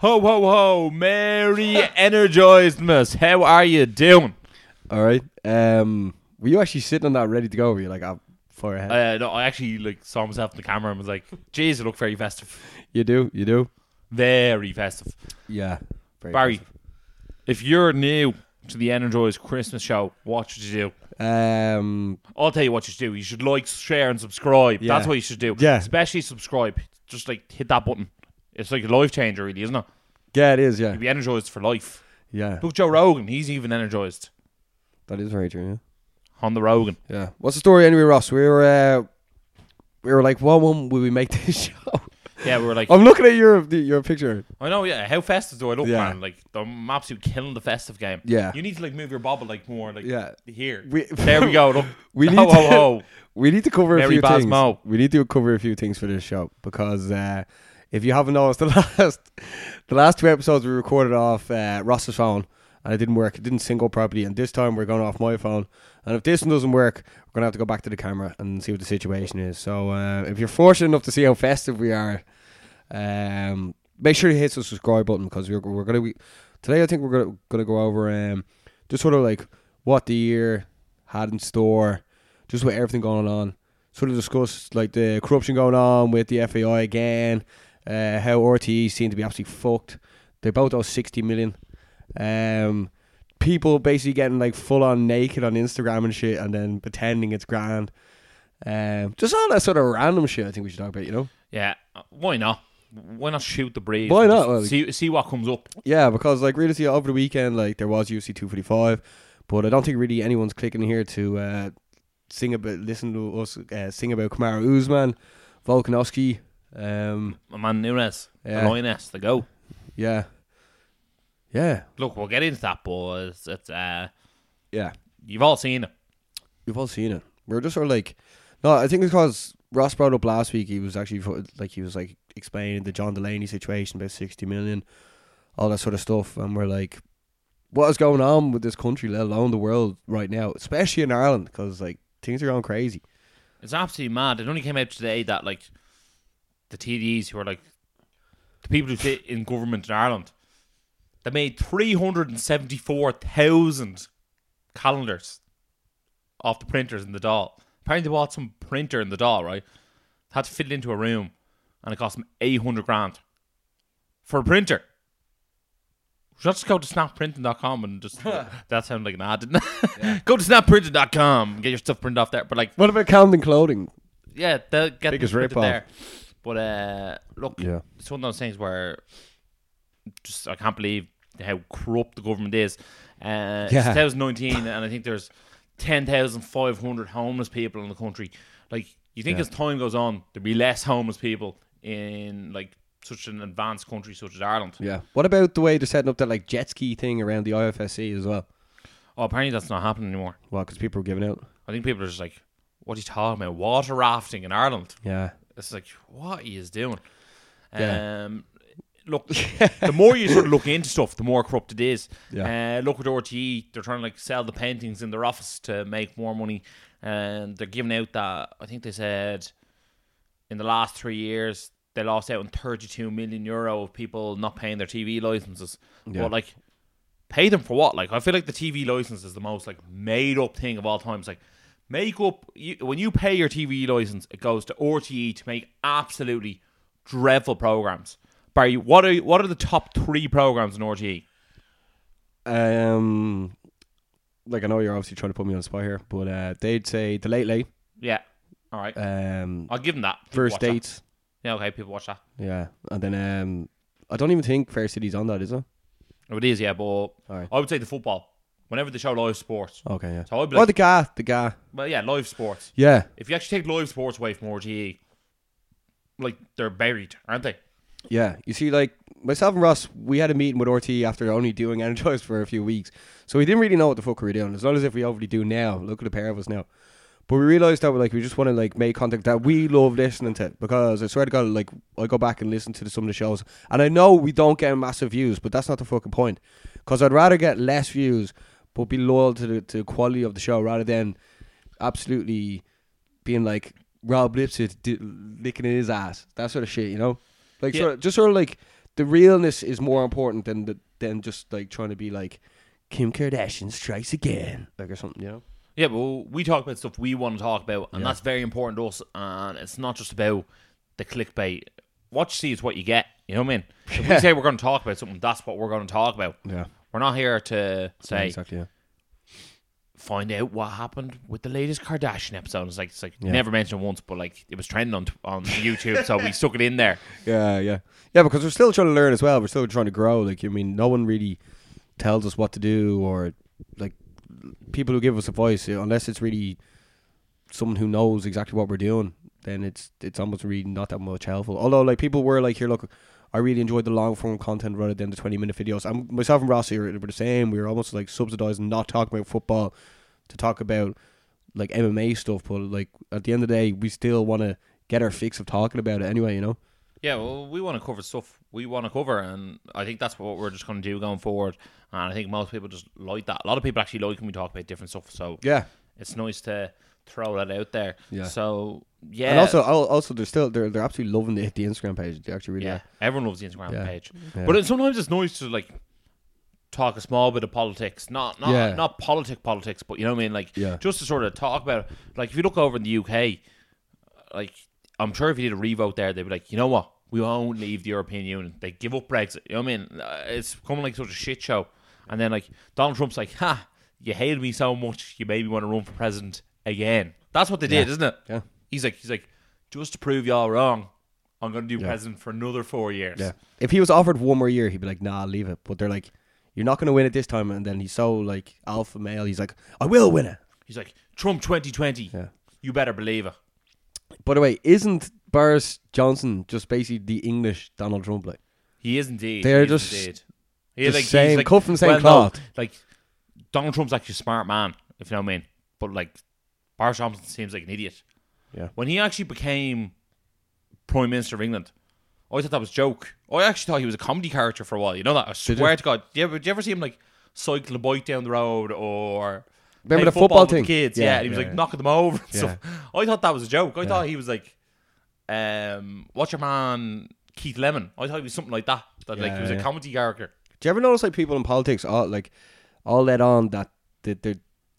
Ho ho ho! Merry Energizedmas! How are you doing? All right. Um, were you actually sitting on that ready to go? Were you like, oh, far ahead? Uh, no, I actually like saw myself in the camera and was like, "Jeez, it look very festive, you do. You do. very festive." Yeah. Very Barry, festive. if you're new to the Energized Christmas show, what should you do? Um. I'll tell you what you should do. You should like, share, and subscribe. Yeah. That's what you should do. Yeah. especially subscribe. Just like hit that button. It's like a life changer, really, isn't it? Yeah, it is. Yeah. You'll be energized for life. Yeah. Look, Joe Rogan. He's even energized That is very true. on the Rogan. Yeah. Yeah. What's the story anyway, Ross? We were. Uh, we were like, what one will we make this show? Yeah, we were like, I'm looking at your your picture. I know, yeah. How festive do I look, Yeah. man? Like I'm absolutely killing the festive game. Yeah. You need to like move your bobble like more like Yeah. here. We There we go. Look. We need ho, to- ho. We need to cover a few things. Basmo. We need to cover a few things for this show because uh, if you haven't noticed, the last the last two episodes we recorded off uh, Ross's phone and it didn't work. It didn't sync properly, and this time we're going off my phone. And if this one doesn't work, we're gonna have to go back to the camera and see what the situation is. So uh, if you're fortunate enough to see how festive we are, um, make sure you hit the subscribe button because we're we're gonna be today. I think we're gonna gonna go over um, just sort of like what the year had in store, just with everything going on. Sort of discuss like the corruption going on with the FAI again, uh, how RTE seem to be absolutely fucked. They both owe sixty million. Um, people basically getting like full on naked on Instagram and shit, and then pretending it's grand. Um, just all that sort of random shit. I think we should talk about. You know. Yeah. uh, Why not? Why not shoot the breeze? Why not? Well, see see what comes up. Yeah, because like really, see over the weekend, like there was UFC two forty five, but I don't think really anyone's clicking here to uh, sing about, listen to us uh, sing about Kamaru Usman, Volkanovski. Um, My man Nunes, Yeah. the lioness, the go. yeah, yeah, Look, we'll get into that, but it's, it's uh, yeah. you've all seen it. We've all seen it. We're just sort of like, no, I think it's because Ross brought up last week. He was actually like he was like explaining the John Delaney situation about sixty million, all that sort of stuff, and we're like, what is going on with this country, let alone the world right now, especially in Ireland, because like things are going crazy. It's absolutely mad. It only came out today that like the TDs who are like the people who sit in government in Ireland, they made three hundred and seventy four thousand calendars off the printers in the Dáil. Apparently, they bought some printer in the Dáil, right? Had to fit it into a room, and it cost them eight hundred grand for a printer. Should I just go to snapprinting.com and just that sounded like an ad, didn't it? go to snapprinting.com and get your stuff printed off there. But like What about Camden clothing? yeah, they'll get Biggest rip-off. there. But uh, look, Yeah. it's one of those things where just I can't believe how corrupt the government is. Uh, It's Yeah. 2019, and I think there's 10,500 homeless people in the country. Like, you think Yeah. as time goes on, there'll be less homeless people in like such an advanced country such as Ireland. Yeah. What about the way they're setting up that like jet ski thing around the IFSC as well? Oh, apparently that's not happening anymore. Well, because people are giving out. I think people are just like, "What are you talking about? Water rafting in Ireland?" Yeah. It's like, what he is doing. Yeah. Um, look, the more you sort of look into stuff, the more corrupt it is. Yeah. Uh, look at RTE; they're trying to like sell the paintings in their office to make more money, and they're giving out that I think they said in the last three years they lost out on 32 million euro of people not paying their TV licenses. Yeah. But like, pay them for what? Like, I feel like the TV license is the most like made up thing of all time. It's like make up you, when you pay your TV license, it goes to RTE to make absolutely dreadful programs. Barry, what are what are the top three programs in RTE? Um, like I know you're obviously trying to put me on the spot here, but uh, they'd say the Late Late, Yeah, all right, um, I'll give them that. People First that. Dates, Yeah, okay, people watch that. yeah, and then um, I don't even think Fair City's on that, is it? Oh, it is, yeah, but right. I would say the football. Whenever they show live sports, Okay, yeah. so I'd be Oh, like, the guy, the guy, well, yeah, live sports. yeah, If you actually take live sports away from RTE, like they're buried, aren't they? yeah. You see, like myself and Ross, we had a meeting with RT after only doing Energized for a few weeks, so we didn't really know what the fuck we were doing. It's not as if we overly do now. Look at the pair of us now. But we realised that like we just want to like make content that we love listening to because I swear to God, like I go back and listen to the, some of the shows, and I know we don't get massive views, but that's not the fucking point. Because I'd rather get less views, but be loyal to the to the quality of the show rather than absolutely being like Rob Lipsett di- licking in his ass, that sort of shit, you know. Like Yeah. sort of, just sort of like the realness is more important than the than just like trying to be like Kim Kardashian strikes again, like or something. You know. Yeah, but we talk about stuff we want to talk about, and Yeah. that's very important to us. And it's not just about the clickbait. What you see is what you get. You know what I mean? If we say we're going to talk about something, that's what we're going to talk about. Yeah. We're not here to say exactly. Yeah. find out what happened with the latest Kardashian episode. It's like it's like Yeah. never mentioned once, but like it was trending on on YouTube, so we stuck it in there. Yeah, yeah, yeah. Because we're still trying to learn as well. We're still trying to grow. Like, I mean, no one really tells us what to do, or like people who give us advice, uh, unless it's really someone who knows exactly what we're doing. Then it's it's almost really not that much helpful. Although, like people were like, here, look, I really enjoyed the long form content rather than the twenty minute videos. And myself and Rossi were, were the same. We were almost like subsidizing, not talking about football, to talk about like MMA stuff. But like at the end of the day, we still want to get our fix of talking about it anyway. You know. Yeah, well, we want to cover stuff we want to cover, and I think that's what we're just going to do going forward. And I think most people just like that. A lot of people actually like when we talk about different stuff, so Yeah. it's nice to throw that out there. Yeah. So yeah, And also, also, they're still they're they're absolutely loving the the Instagram page. They actually really yeah, are. everyone loves the Instagram Yeah. page, Yeah. but it, sometimes it's nice to like talk a small bit of politics, not not Yeah. not politic politics, but you know what I mean, like Yeah. just to sort of talk about. It. Like if you look over in the UK, like I'm sure if you did a revote there, they'd be like, you know what, we won't leave the European Union. They give up Brexit. You know what I mean? Uh, It's becoming like such a shit show. And then like Donald Trump's like, ha, you hated me so much, you maybe want to run for president again. That's what they did, Yeah. isn't it? Yeah. He's like, he's like, just to prove y'all wrong, I'm going to do Yeah. president for another four years. Yeah. If he was offered one more year, he'd be like, "Nah, leave it." But they're like, "You're not going to win it this time." And then he's so like alpha male. He's like, "I will win it." He's like, Trump 2020. Yeah. You better believe it. By the way, isn't Boris Johnson just basically the English Donald Trump? Like, He is indeed. They're He just indeed. the he's same- cut from the same well, no, like Donald Trump's actually a smart man, if you know what I mean. But like Boris Johnson seems like an idiot. Yeah. When he actually became Prime Minister of England, I thought that was a joke. I actually thought he was a comedy character for a while. You know that? I swear to God. Do you, ever, do you ever see him like cycle a bike down the road or Remember the football the thing? kids? Yeah, Yeah, and he was yeah, like yeah. knocking them over and Yeah. I thought that was a joke. I thought he was like, um, what's your man Keith Lemon? I thought he was something like that. That like he was a comedy character. Do you ever notice like people in politics all like all let on that they they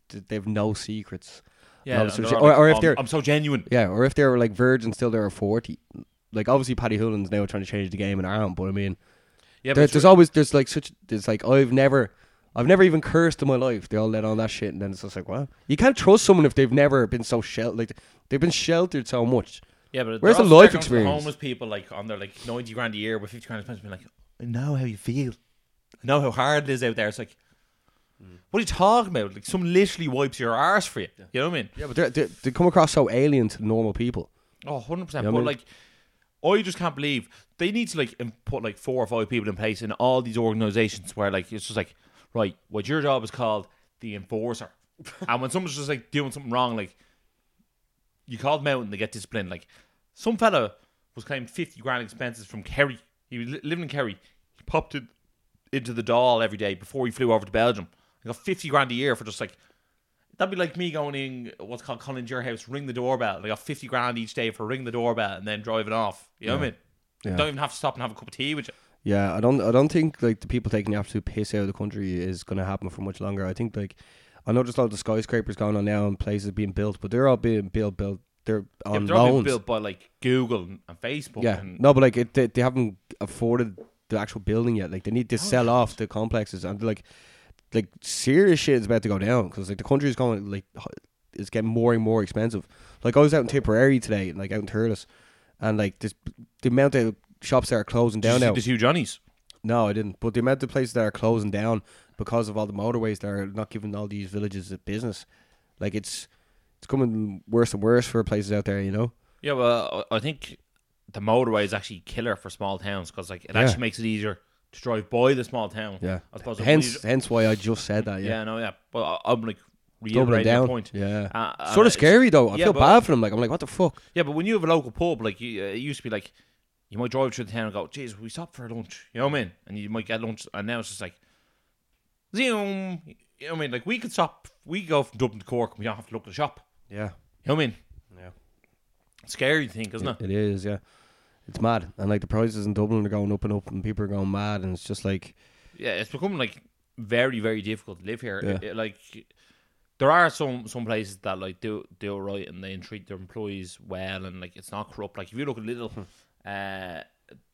they've no secrets? Yeah, No, so and she- they're or- like, or if um, they're- I'm so genuine. Yeah, or if they were like virgins still they were forty. Like obviously, Paddy Hoolan's now trying to change the game in Ireland, but I mean, Yeah, there, but there's always there's like such there's like I've never I've never even cursed in my life. They all let on that shit, and then it's just like, well, you can't trust someone if they've never been so sheltered. Like they've been sheltered so much. yeah, but Where's the life talking to the experience? Homeless people like on their like ninety grand a year with fifty grand expense, being like, I know how you feel. I know how hard it is out there. It's like, Mm. what are you talking about? Like, someone literally wipes your arse for you. You know what I mean? Yeah, but they're, they they come across so alien to normal people. Oh, 100 percent. Yeah, I But mean- like, I just can't believe they need to like put like four or five people in place in all these organizations where like it's just like, right, what your job is called the enforcer, and when someone's just like doing something wrong, like you call them out and they get disciplined. Like some fella was claimed 50 grand expenses from Kerry. He was li- living in Kerry. He popped it into the Dáil every day before he flew over to Belgium. He got 50 grand a year for just like That'd be like me going in what's called calling your house, ring the doorbell. I got fifty grand each day for ring the doorbell and then driving off. You know what I mean? Yeah. Don't even have to stop and have a cup of tea with you. Yeah, I don't. I don't think like the people taking the absolute piss out of the country is going to happen for much longer. I think like I know there's a lot of the skyscrapers going on now and places being built, but they're all being built. Built. They're on but they're all loans. built by like Google and and Facebook. Yeah, and no, but like it, they, they haven't afforded the actual building yet. Like they need to Oh, sell yeah. off the complexes and like like serious shit is about to go down because like the country is going like it's getting more and more expensive. Like I was out in Tipperary today, and like out in Thurles, and like this the amount of shops that are closing Did you down see now. the two Johnnies. No, I didn't. But the amount of places that are closing down because of all the motorways that are not giving all these villages a business, like it's it's coming worse and worse for places out there. You know. Yeah, well, I I think the motorway is actually killer for small towns because like it Yeah. actually makes it easier to drive by the small town. Yeah. I suppose. Hence, hence why I just said that. yeah, Yeah. no, yeah. But I- I'm like reiterating down. point. Yeah. Uh, uh, sort of scary though. I yeah, feel but- bad for them. Like I'm like, what the fuck? Yeah, but when you have a local pub, like you, uh, it used to be like, you might drive through the town and go, "Jeez, we stop for lunch." You know what I mean? And you might get lunch, and now it's just like, zoom. You know what I mean? Like we could stop. We go from Dublin to Cork, and we don't have to look at the shop. Yeah. You know what I mean? Yeah. Scary thing, isn't it? It is. Yeah. It's mad, and like the prices in Dublin are going up and up, and people are going mad, and it's just like yeah, it's becoming like very very difficult to live here. Yeah. It- it, like there are some some places that like do do right and they treat their employees well and like it's not corrupt. Like if you look at Lidl, Hmm. uh,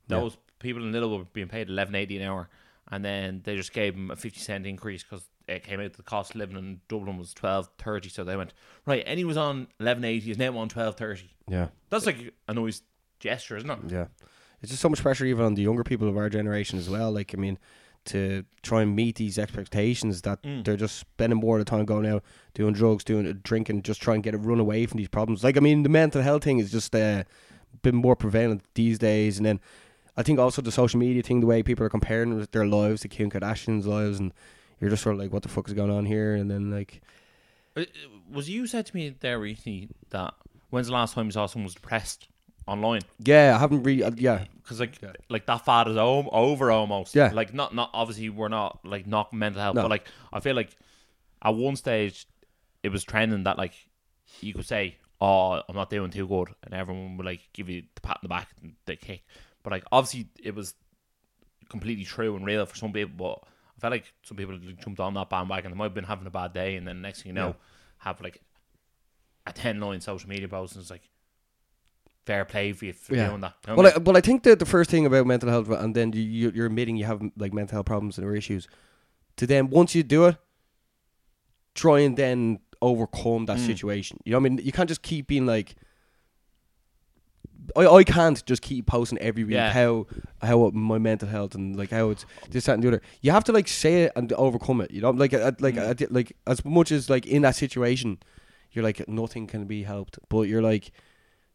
those people in Lidl were being paid eleven eighty an hour, and then they just gave them a fifty cent increase because it came out the cost of living in Dublin was twelve thirty. So they went right. And he was on eleven eighty is now on twelve thirty. yeah, That's like a nice gesture, isn't it? yeah. It's just so much pressure even on the younger people of our generation as well. Like I mean, to try and meet these expectations that Mm. they're just spending more of the time going out, doing drugs, doing drinking, just trying to get a run away from these problems. Like I mean, the mental health thing is just uh, been more prevalent these days, and then I think also the social media thing, the way people are comparing their lives to Kim Kardashian's lives, and you're just sort of like, what the fuck is going on here? And then like, Uh, Was you said to me there recently that when's the last time you saw someone was depressed online? yeah, I haven't really, uh, yeah, Because like Yeah. like that fad is o- over almost. Yeah. Like not not obviously we're not like not mental health, No. but like I feel like at one stage it was trending that like you could say, "Oh, I'm not doing too good," and everyone would like give you the pat in the back and the kick. But like obviously it was completely true and real for some people, but I felt like some people jumped on that bandwagon. They might have been having a bad day, and then next thing you know, Yeah. have like a ten line social media post, and it's like fair play for you for Yeah. doing that. You know Well, I well, I think that the first thing about mental health, and then you, you- you're admitting you have like mental health problems and or issues. To then, once you do it, try and then overcome that Mm. situation. You know, what I mean, you can't just keep being like. I, I can't just keep posting every week Yeah. how how my mental health and like how it's this that and the other. You have to like say it and overcome it. You know, like I, like Mm. I like as much as like in that situation, you're like nothing can be helped, but you're like,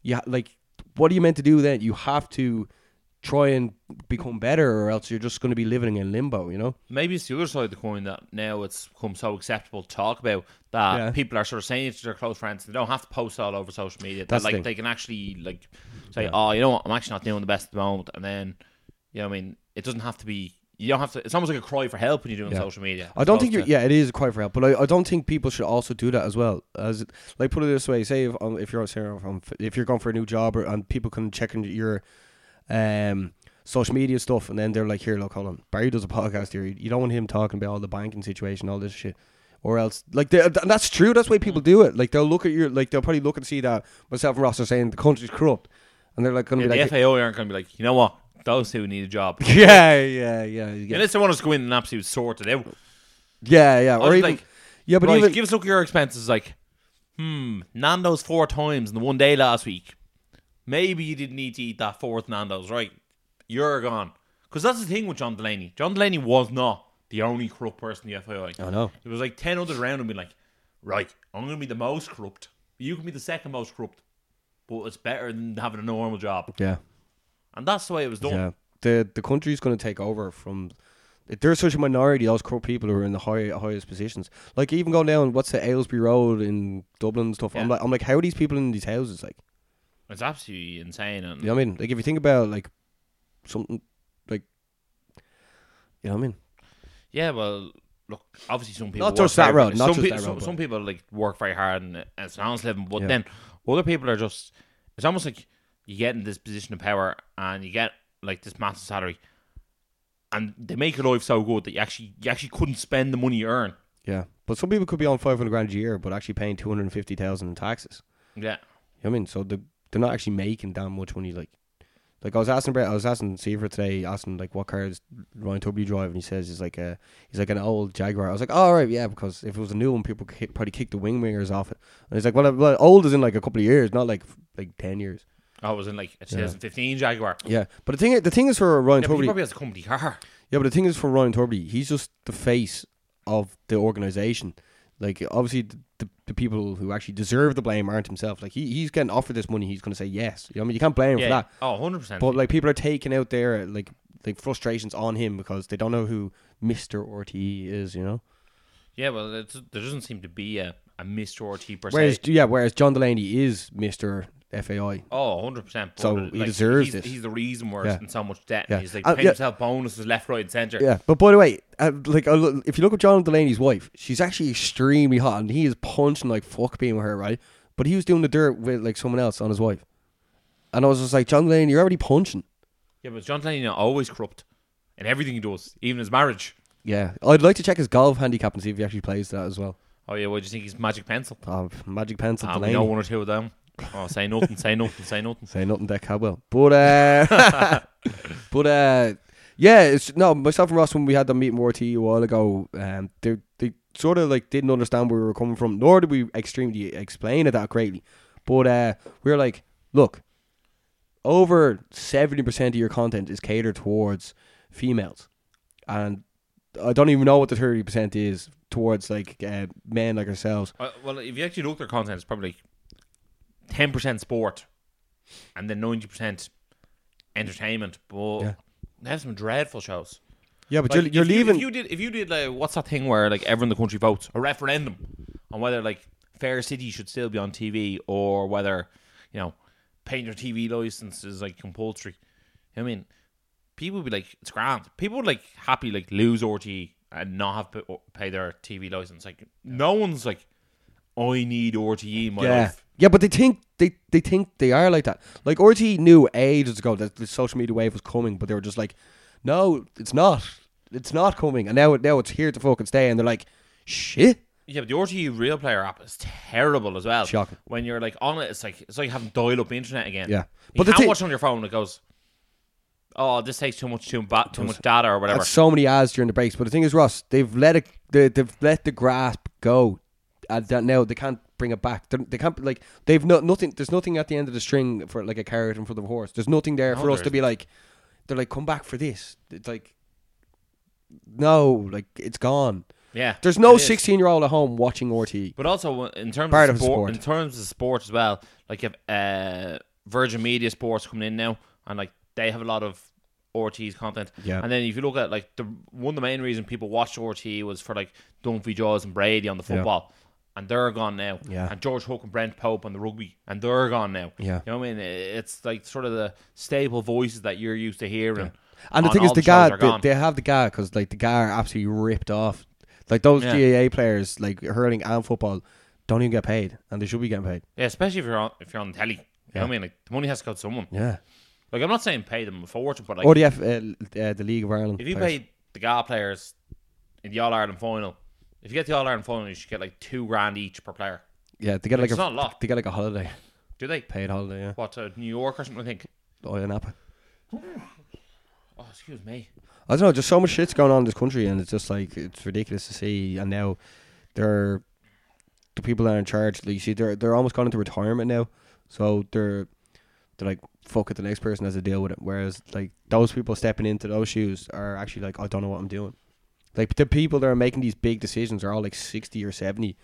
yeah, like what are you meant to do then? You have to try and become better, or else you're just going to be living in limbo. You know? maybe it's the other side of the coin that now it's become so acceptable to talk about that Yeah. people are sort of saying it to their close friends. They don't have to post all over social media. That, That's the like thing. they can actually like say, Yeah. "Oh, you know what? I'm actually not doing the best at the moment," and then you know, what I mean, it doesn't have to be. You don't have to. It's almost like a cry for help when you're doing Yeah. social media. I don't think you're. opposed Yeah, it is a cry for help, but I, I don't think people should also do that as well. As like put it this way, say if um, if you're say, um, if you're going for a new job or, and people can check into your um social media stuff, and then they're like, here, look, hold on, Barry does a podcast here. You don't want him talking about all the banking situation, all this shit. Or else, like, and that's true. That's why people do it. Like, they'll look at your, like, they'll probably look and see that myself and Ross are saying the country's corrupt, and they're like, going to- to Yeah, be the like, FAI aren't going to be like, you know what? Those two need a job. yeah, yeah, yeah, yeah, Unless they want us to go in and absolutely sort it out. yeah, yeah. Or even, like, yeah, but right, even, give us a look at your expenses. Like, hmm, Nando's four times in the one day last week. Maybe you didn't need to eat that fourth Nando's, right? You're gone. Because that's the thing with John Delaney. John Delaney was not the only corrupt person in the FAI. I know. There was like 10 others around him being like, right, I'm going to be the most corrupt. You can be the second most corrupt. But it's better than having a normal job. Yeah. And that's the way it was done. Yeah, the the country's going to take over from. There's such a minority those corrupt people who are in the high, highest positions. Like even going down, what's the Ailesbury Road in Dublin and stuff. I'm like, I'm like, how are these people in these houses? Like, It's absolutely insane. And you know what I mean? Like if you think about like something like, you know what I mean? Yeah, well, look, obviously some people Not just that road, not some, just pe- that road, some but- people like work very hard and it's an honest living, but Yeah. then other people are just. It's almost like you get in this position of power and you get like this massive salary, and they make your life so good that you actually you actually couldn't spend the money you earn. Yeah, but some people could be on five hundred grand a year, but actually paying two hundred and fifty thousand in taxes. Yeah, You know what I mean? So they they're not actually making that much money. Like, like I was asking about, I was asking Seaver today, asking like what car does Ryan Tubridy drive, and he says he's like a he's like an old Jaguar. I was like, oh, all right, yeah, because if it was a new one, people could probably kick the wing wingers off it. And he's like, well, well, old is in like a couple of years, not like like ten years. I was in like a 2015 Jaguar. Yeah, but the thing the thing is for Ryan Yeah, but he probably has a company car. yeah, but the thing is for Ryan Tubridy, he's just the face of the organization. Like obviously the, the, the people who actually deserve the blame aren't himself. Like he, he's getting offered this money, he's going to say yes. You know, what I mean, you can't blame him for Yeah, that. oh, 100 percent. But like people are taking out their like like frustrations on him because they don't know who Mister RTE is. You know. Yeah, well, it's, there doesn't seem to be a, a Mr. RT per Whereas se. yeah, whereas John Delaney is Mister FAI. Oh, 100%. So he deserves he's, it. He's the reason we're Yeah. in so much debt. Yeah. He's like Uh, paying yeah. himself bonuses left, right, and centre. Yeah, but by the way, uh, like uh, look- if you look at John Delaney's wife, she's actually extremely hot, and he is punching like fuck being with her, right? But he was doing the dirt with like someone else on his wife. and I was just like, John Delaney, you're already punching. Yeah, but John Delaney is always corrupt in everything he does, even his marriage. Yeah, I'd like to check his golf handicap and see if he actually plays that as well. Oh yeah, what do you think he's magic pencil? Oh, magic pencil. Ah, we know one or two of them oh, say nothing, say nothing, say nothing. Say nothing, Dick er Caldwell. But uh, but uh, yeah, it's no myself and Ross when we had the meeting with RT a while ago. Um, they they sort of like didn't understand where we were coming from, nor did we extremely explain it that greatly. But uh, we were like, look, over seventy percent of your content is catered towards females, and I don't even know what the thirty percent is towards like uh, men like ourselves. Uh, well, if you actually look at their content, it's probably like 10% sport and then 90% entertainment. But yeah. they have some dreadful shows. Yeah, but like, you're, you're if leaving. You, if you did, if you did, like, what's that thing where like everyone in the country votes a referendum on whether like Fair City should still be on TV or whether you know paying your TV license is like compulsory. I mean, people would be like, it's grand. People would like happy like lose RTE and not have pay their TV license. Like no one's like I need RTE in my yeah. life. Yeah, but they think they, they think they are like that. Like RT knew ages ago that the social media wave was coming, but they were just like, "No, it's not. It's not coming." And now now it's here to fucking stay. And they're like, "Shit." Yeah, but the RTE Real Player app is terrible as well. Shocking. When you're like on it, it's like it's like having dial-up the internet again. Yeah. you But the can't thi- watch it on your phone. And it goes, oh, this takes too much too, ba- too much data or whatever. That's so many ads during the breaks. But the thing is, Ross, they've let it. They, they've let the grasp go. And that now they can't bring it back. They're, they can't like they've no, nothing. There's nothing at the end of the string for like a carrot in front of a horse. There's nothing there No, for us to be like. They're like, come back for this. It's like, no, like it's gone. Yeah, There's no 16 year old at home watching RT. But also in terms Part of sport, sport. in terms of sport as well, like if uh, Virgin Media Sports coming in now, and like they have a lot of RT's content. Yeah. And then if you look at like the one of the main reason people watched RT was for like Dunphy Giles and Brady on the Yeah. And they're gone now. Yeah. And George Hook and Brent Pope on the rugby. And they're gone now. Yeah. You know what I mean? It's like sort of the stable voices that you're used to hearing. And the thing is, all the GAA they, they have the GAA because like the GAA are absolutely ripped off. Like those Yeah. GAA players, like hurling and football, don't even get paid, and they should be getting paid. Yeah, especially if you're on if you're on telly. You know Yeah. what I mean? Like the money has to go to someone. Yeah. Like I'm not saying pay them a fortune, but like or the F, uh, uh, the League of Ireland. If you players. paid the GAA players in the All Ireland final, if you get the All Ireland final, you should get like two grand each per player. yeah, they get like It's a not a lot. they get like a holiday, Do they? paid holiday. Yeah. What to New York or something? I think. Oh, yeah, Napa. Oh, excuse me. I don't know. Just so much shit's going on in this country, and it's just like it's ridiculous to see. And now they're the people that are in charge. Like you see, they're they're almost gone into retirement now, so they're they're like fuck it. The next person has to deal with it. Whereas like those people stepping into those shoes are actually like I don't know what I'm doing. Like the people that are making these big decisions are all like sixty or seventy,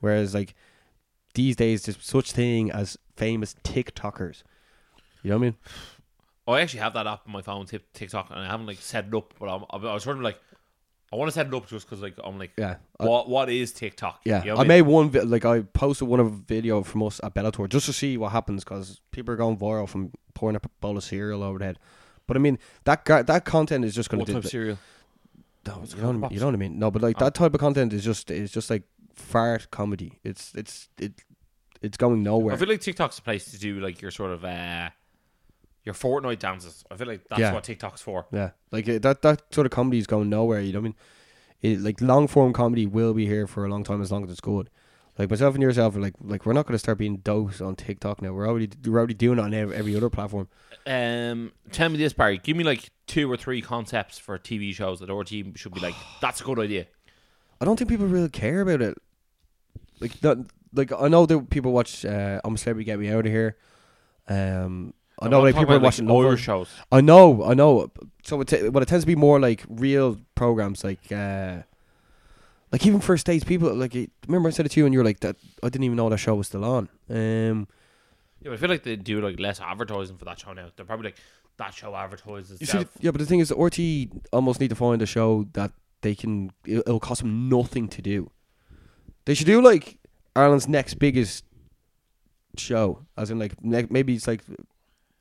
whereas like these days there's such thing as famous TikTokers. You know what I mean? Oh, I actually have that app on my phone, Tik- TikTok, and I haven't like set it up. But I'm, I was sort of like, I want to set it up just because like I'm like, Yeah. I- what what is TikTok? Yeah, You know I what mean? made one vi- like I posted one of a video from us at Bellator just to see what happens because people are going viral from pouring up a bowl of cereal over the head. But I mean that guy, that content is just going What to type of cereal? No, What's you, know what I mean? You know what I mean? No, but like that type of content is just is just like fart comedy. It's it's it it's going nowhere. I feel like TikTok's a place to do like your sort of uh, your Fortnite dances. I feel like that's Yeah. what TikTok's for. yeah, like it, that that sort of comedy is going nowhere. You know what I mean? It, like long form comedy will be here for a long time as long as it's good. Like myself and yourself are like like we're not going to start being dosed on TikTok now. We're already we're already doing it on every, every other platform. Um, tell me this, Barry. Give me like two or three concepts for TV shows that our team should be like. That's a good idea. I don't think people really care about it. Like that, like I know that people watch uh, I'm a Celebrity, Get Me Out of Here. Um, I know like people are watching like, Irish shows. I know, I know. So it, t- well, it tends to be more like real programs, like uh, like even first dates. People like remember I said it to you, and you were like that. I didn't even know that show was still on. Um, Yeah, but I feel like they do like less advertising for that show now. They're probably like that show advertises you see, itself. yeah, but the thing is, the RT almost need to find a show that they can. It'll, it'll cost them nothing to do. They should do like Ireland's next biggest show, as in like ne- maybe it's like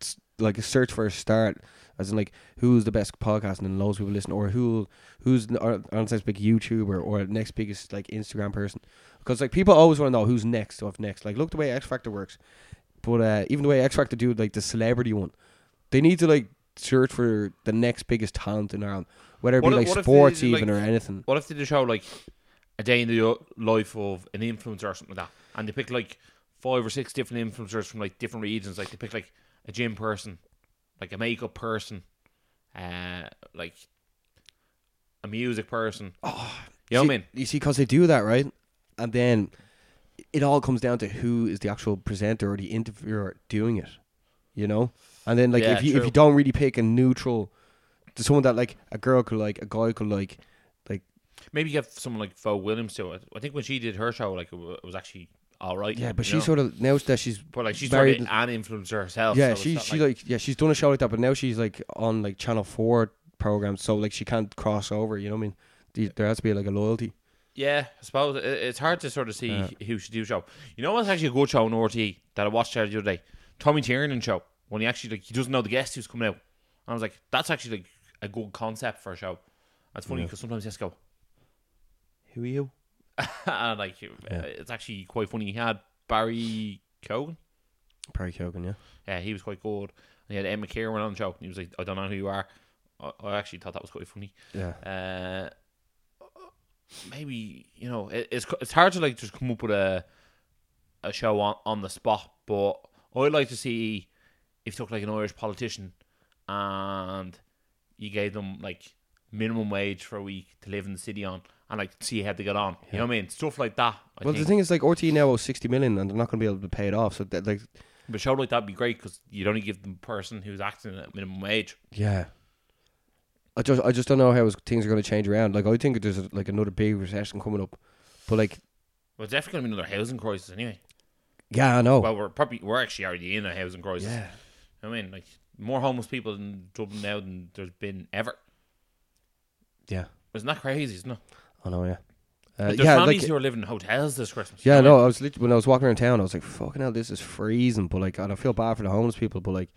s- like a search for a start, as in like who's the best podcast and then loads of people listen, or who who's the next big YouTuber or next biggest like Instagram person, because like people always want to know who's next, what's next. Like look the way X Factor works. But uh, even the way X Factor do like the celebrity one, they need to like search for the next biggest talent in Ireland, whether it be like what if they sports did, even like- or anything. What if they did a show like a day in the life of an influencer or something like that, and they pick like five or six different influencers from like different regions? Like they pick like a gym person, like a makeup person, uh, like a music person. Oh, you know see, what I mean? You see, because they do that right, and then it all comes down to who is the actual presenter or the interviewer doing it. You know, and then like Yeah, if you if you don't really pick a neutral, to someone that like a girl could like, a guy could like, like Maybe you have someone like Vogue Williams do it. I think when she did her show, like it was actually all right. yeah, but she sort of now that she's but like she's married- sort an influencer herself. yeah so she she like, yeah she's done a show like that, but now she's like on like Channel Four programs, so like she can't cross over. You know what I mean? The- There has to be like a loyalty. Yeah, I suppose it's hard to sort of see Yeah. who should do a show. You know what's actually a good show on RTE that I watched the other day? Tommy Tiernan show. When he actually like he doesn't know the guest who's coming out. And I was like, that's actually like a good concept for a show. That's funny Yeah. because sometimes you just go, Who are you? And like uh, Yeah. it's actually quite funny. He had Barry Keoghan. Barry Keoghan, yeah. Yeah, he was quite good. And he had Emma Kieran on the show. And he was like, I don't know who you are. I, I actually thought that was quite funny. Yeah. Uh, maybe you know it, it's it's hard to like just come up with a a show on, on the spot, but I'd like to see if you took like an Irish politician and you gave them like minimum wage for a week to live in the city on and like see how they get on. You know what I mean? Stuff like that. I Well, think. the thing is, like RTE now owes sixty million, and they're not going to be able to pay it off. So that, like, but a show like that'd be great because you'd only give the person who's acting at minimum wage. yeah, I just, I just don't know how things are going to change around. Like, I think there's like another big recession coming up, but like, Well, it's definitely gonna be another housing crisis anyway. yeah, I know. Well, we're probably we're actually already in a housing crisis. yeah, I mean, like more homeless people in Dublin now than there's been ever. yeah, Isn't that crazy? Isn't it? I know. Yeah, uh, Like, there's yeah, families like, who are living in hotels this Christmas. yeah. you know No, I was lit- when I was walking around town, I was like, "Fucking hell, this is freezing." But like, and I feel bad for the homeless people. But like,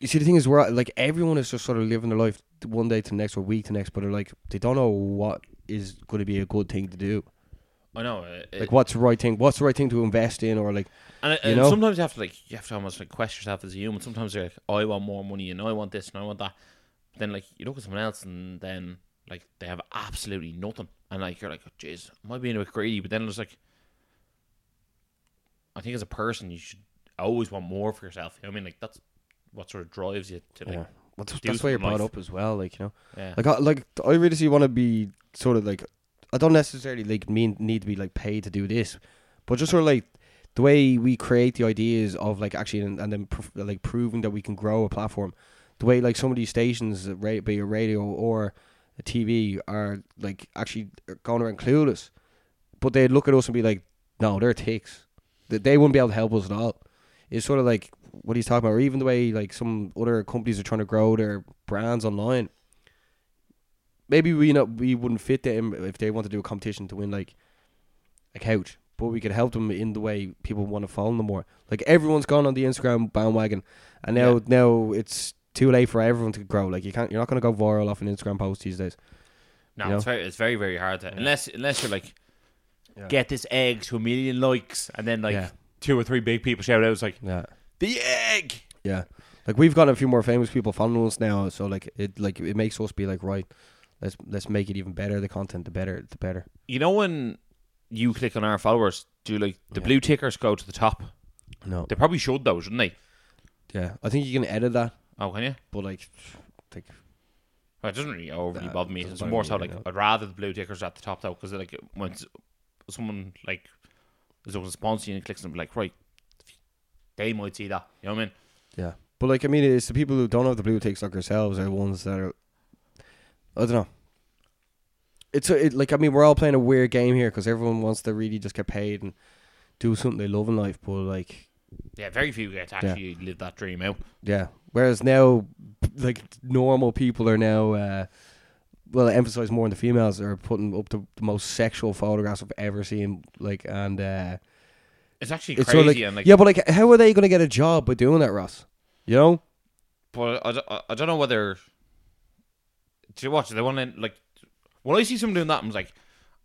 you see, the thing is, we're like everyone is just sort of living their life one day to the next or week to the next, but they're like, they don't know what is going to be a good thing to do. I know. uh, Like, what's the right thing? What's the right thing to invest in, or like, and, you and know? sometimes you have to like you have to almost like question yourself as a human. Sometimes you're like, oh, I want more money and I want this and I want that. But then like you look at someone else and then like they have absolutely nothing, and like you're like, oh, jeez, am I being a bit greedy? But then it's like, I think as a person you should always want more for yourself. You know I mean, like that's what sort of drives you to like, yeah, well, that's, that's why you're brought life. up as well. Like, you know. yeah. Like, I, like I really see want to be sort of like, I don't necessarily like mean need to be like paid to do this, but just sort of like the way we create the ideas of like actually and, and then prov- like proving that we can grow a platform. The way like some of these stations, be a radio or TV, are like actually going around clueless, but they look at us and be like, no, they're ticks. That they wouldn't be able to help us at all. It's sort of like what he's talking about, or even the way like some other companies are trying to grow their brands online maybe we know we wouldn't fit them if they want to do a competition to win like a couch, but we could help them in the way people want to follow them more. Like everyone's gone on the Instagram bandwagon, and now Yeah. now it's too late for everyone to grow. Like you can't, you're not going to go viral off an Instagram post these days. No, You know? it's very it's very very hard to unless unless you're like Yeah. get this egg to a million likes and then like Yeah. two or three big people shout out it's like Yeah, the egg. yeah. Like we've got a few more famous people following us now, so like it like it makes us be like right. Let's let's make it even better. The content, the better, the better. You know when you click on our followers, do like the Yeah. blue tickers go to the top? No, They probably should though, shouldn't they? yeah. I think you can edit that, Oh, can you? but like, like Well, it doesn't really overly Nah, bother me. doesn't It's bother more me so either, like no. I'd rather the blue tickers at the top though, because like when s- someone like is looking to sponsor and clicks and be like, right, they might see that. You know what I mean? Yeah, but like I mean, it's the people who don't have the blue ticks like ourselves are the ones that are. I don't know. It's a, it, like I mean, we're all playing a weird game here because everyone wants to really just get paid and do something they love in life. But like, Yeah, very few get to actually live that dream out. yeah. Whereas now, like normal people are now, uh, well, emphasize more on the females are putting up the, the most sexual photographs I've ever seen. Like, and uh, It's actually it's crazy sort of like, and like yeah, but like, how are they going to get a job by doing that, Ross? You know? But I, don't- I, I don't know whether. Do you watch? They want to like. When I see someone doing that, I'm like,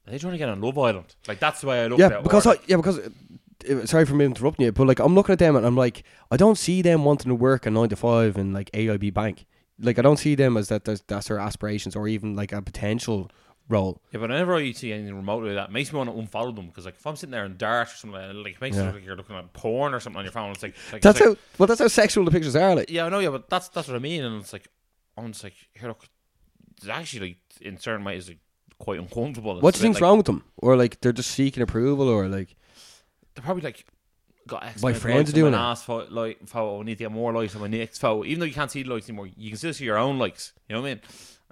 are they trying to get on Love Island? Like that's the way I look at Yeah, it. because I, yeah, because Uh, sorry for me interrupting you, but like I'm looking at them and I'm like, I don't see them wanting to work a nine to five in like AIB Bank. Like I don't see them as that. That's, that's their aspirations or even like a potential role. Yeah, but whenever I see anything remotely like that, makes me want to unfollow them because, like, if I'm sitting there in Dart or something, like, like it makes it look like you're looking at porn or something on your phone. It's like, like That's it's like, how. Well, that's how sexual the pictures are. Like, yeah, I know, yeah, but that's that's what I mean, and it's like, I'm just like, here, look, it's actually like in certain ways like quite uncomfortable. what do you think's like, wrong with them? Or like they're just seeking approval, or like They're probably like. Got X My friends doing my ass photo, like, photo. Oh, I need to get more likes on my next photo. Even though you can't see the likes anymore, you can still see your own likes. You know what I mean?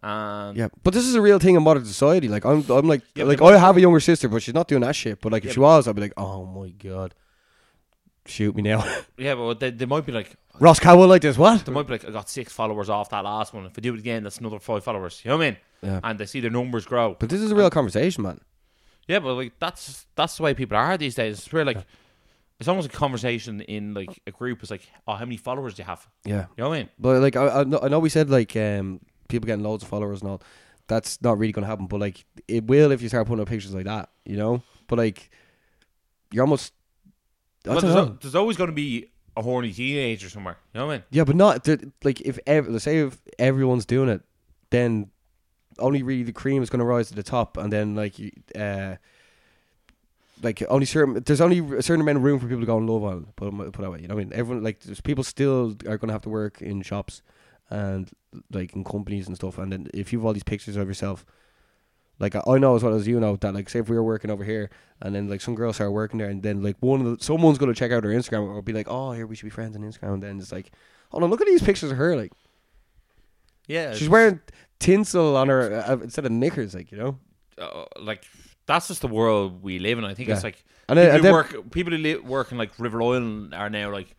And yeah. But this is a real thing in modern society. Like I'm, I'm like, Yeah, like I have a younger sister, but she's not doing that shit. But like if Yeah, she was, I'd be like, oh my god, shoot me now. yeah, but they, they might be like, Ross Cowell like this? What? They might be like, I got six followers off that last one. If I do it again, that's another five followers. You know what I mean? Yeah. And they see their numbers grow. But this is a real conversation, man. Yeah, but like that's that's the way people are these days. It's where like it's almost a conversation in like a group. It's like, oh, how many followers do you have? Yeah. You know what I mean? But like I, I know, I know we said like um people getting loads of followers and all. That's not really gonna happen. But like it will if you start putting up pictures like that, you know. But like you're almost. I Well, don't there's, a- there's always going to be a horny teenager somewhere. You know what I mean? Yeah, but not like if ev- let's say if everyone's doing it, then only really the cream is going to rise to the top, and then like uh, like only certain there's only a certain amount of room for people to go on Love Island. Put put that way, you know what I mean? Everyone like there's people still are going to have to work in shops and like in companies and stuff, and then if you've all these pictures of yourself. Like I I know as well as you know that like say if we were working over here and then like some girls start working there and then like one of the, someone's gonna check out her Instagram or be like oh here we should be friends on Instagram and then it's like oh no look at these pictures of her like Yeah. she's wearing tinsel on her uh, instead of knickers like you know uh, like that's just the world we live in. I think Yeah. it's like and people who and then work people who li- work in like River Island are now like.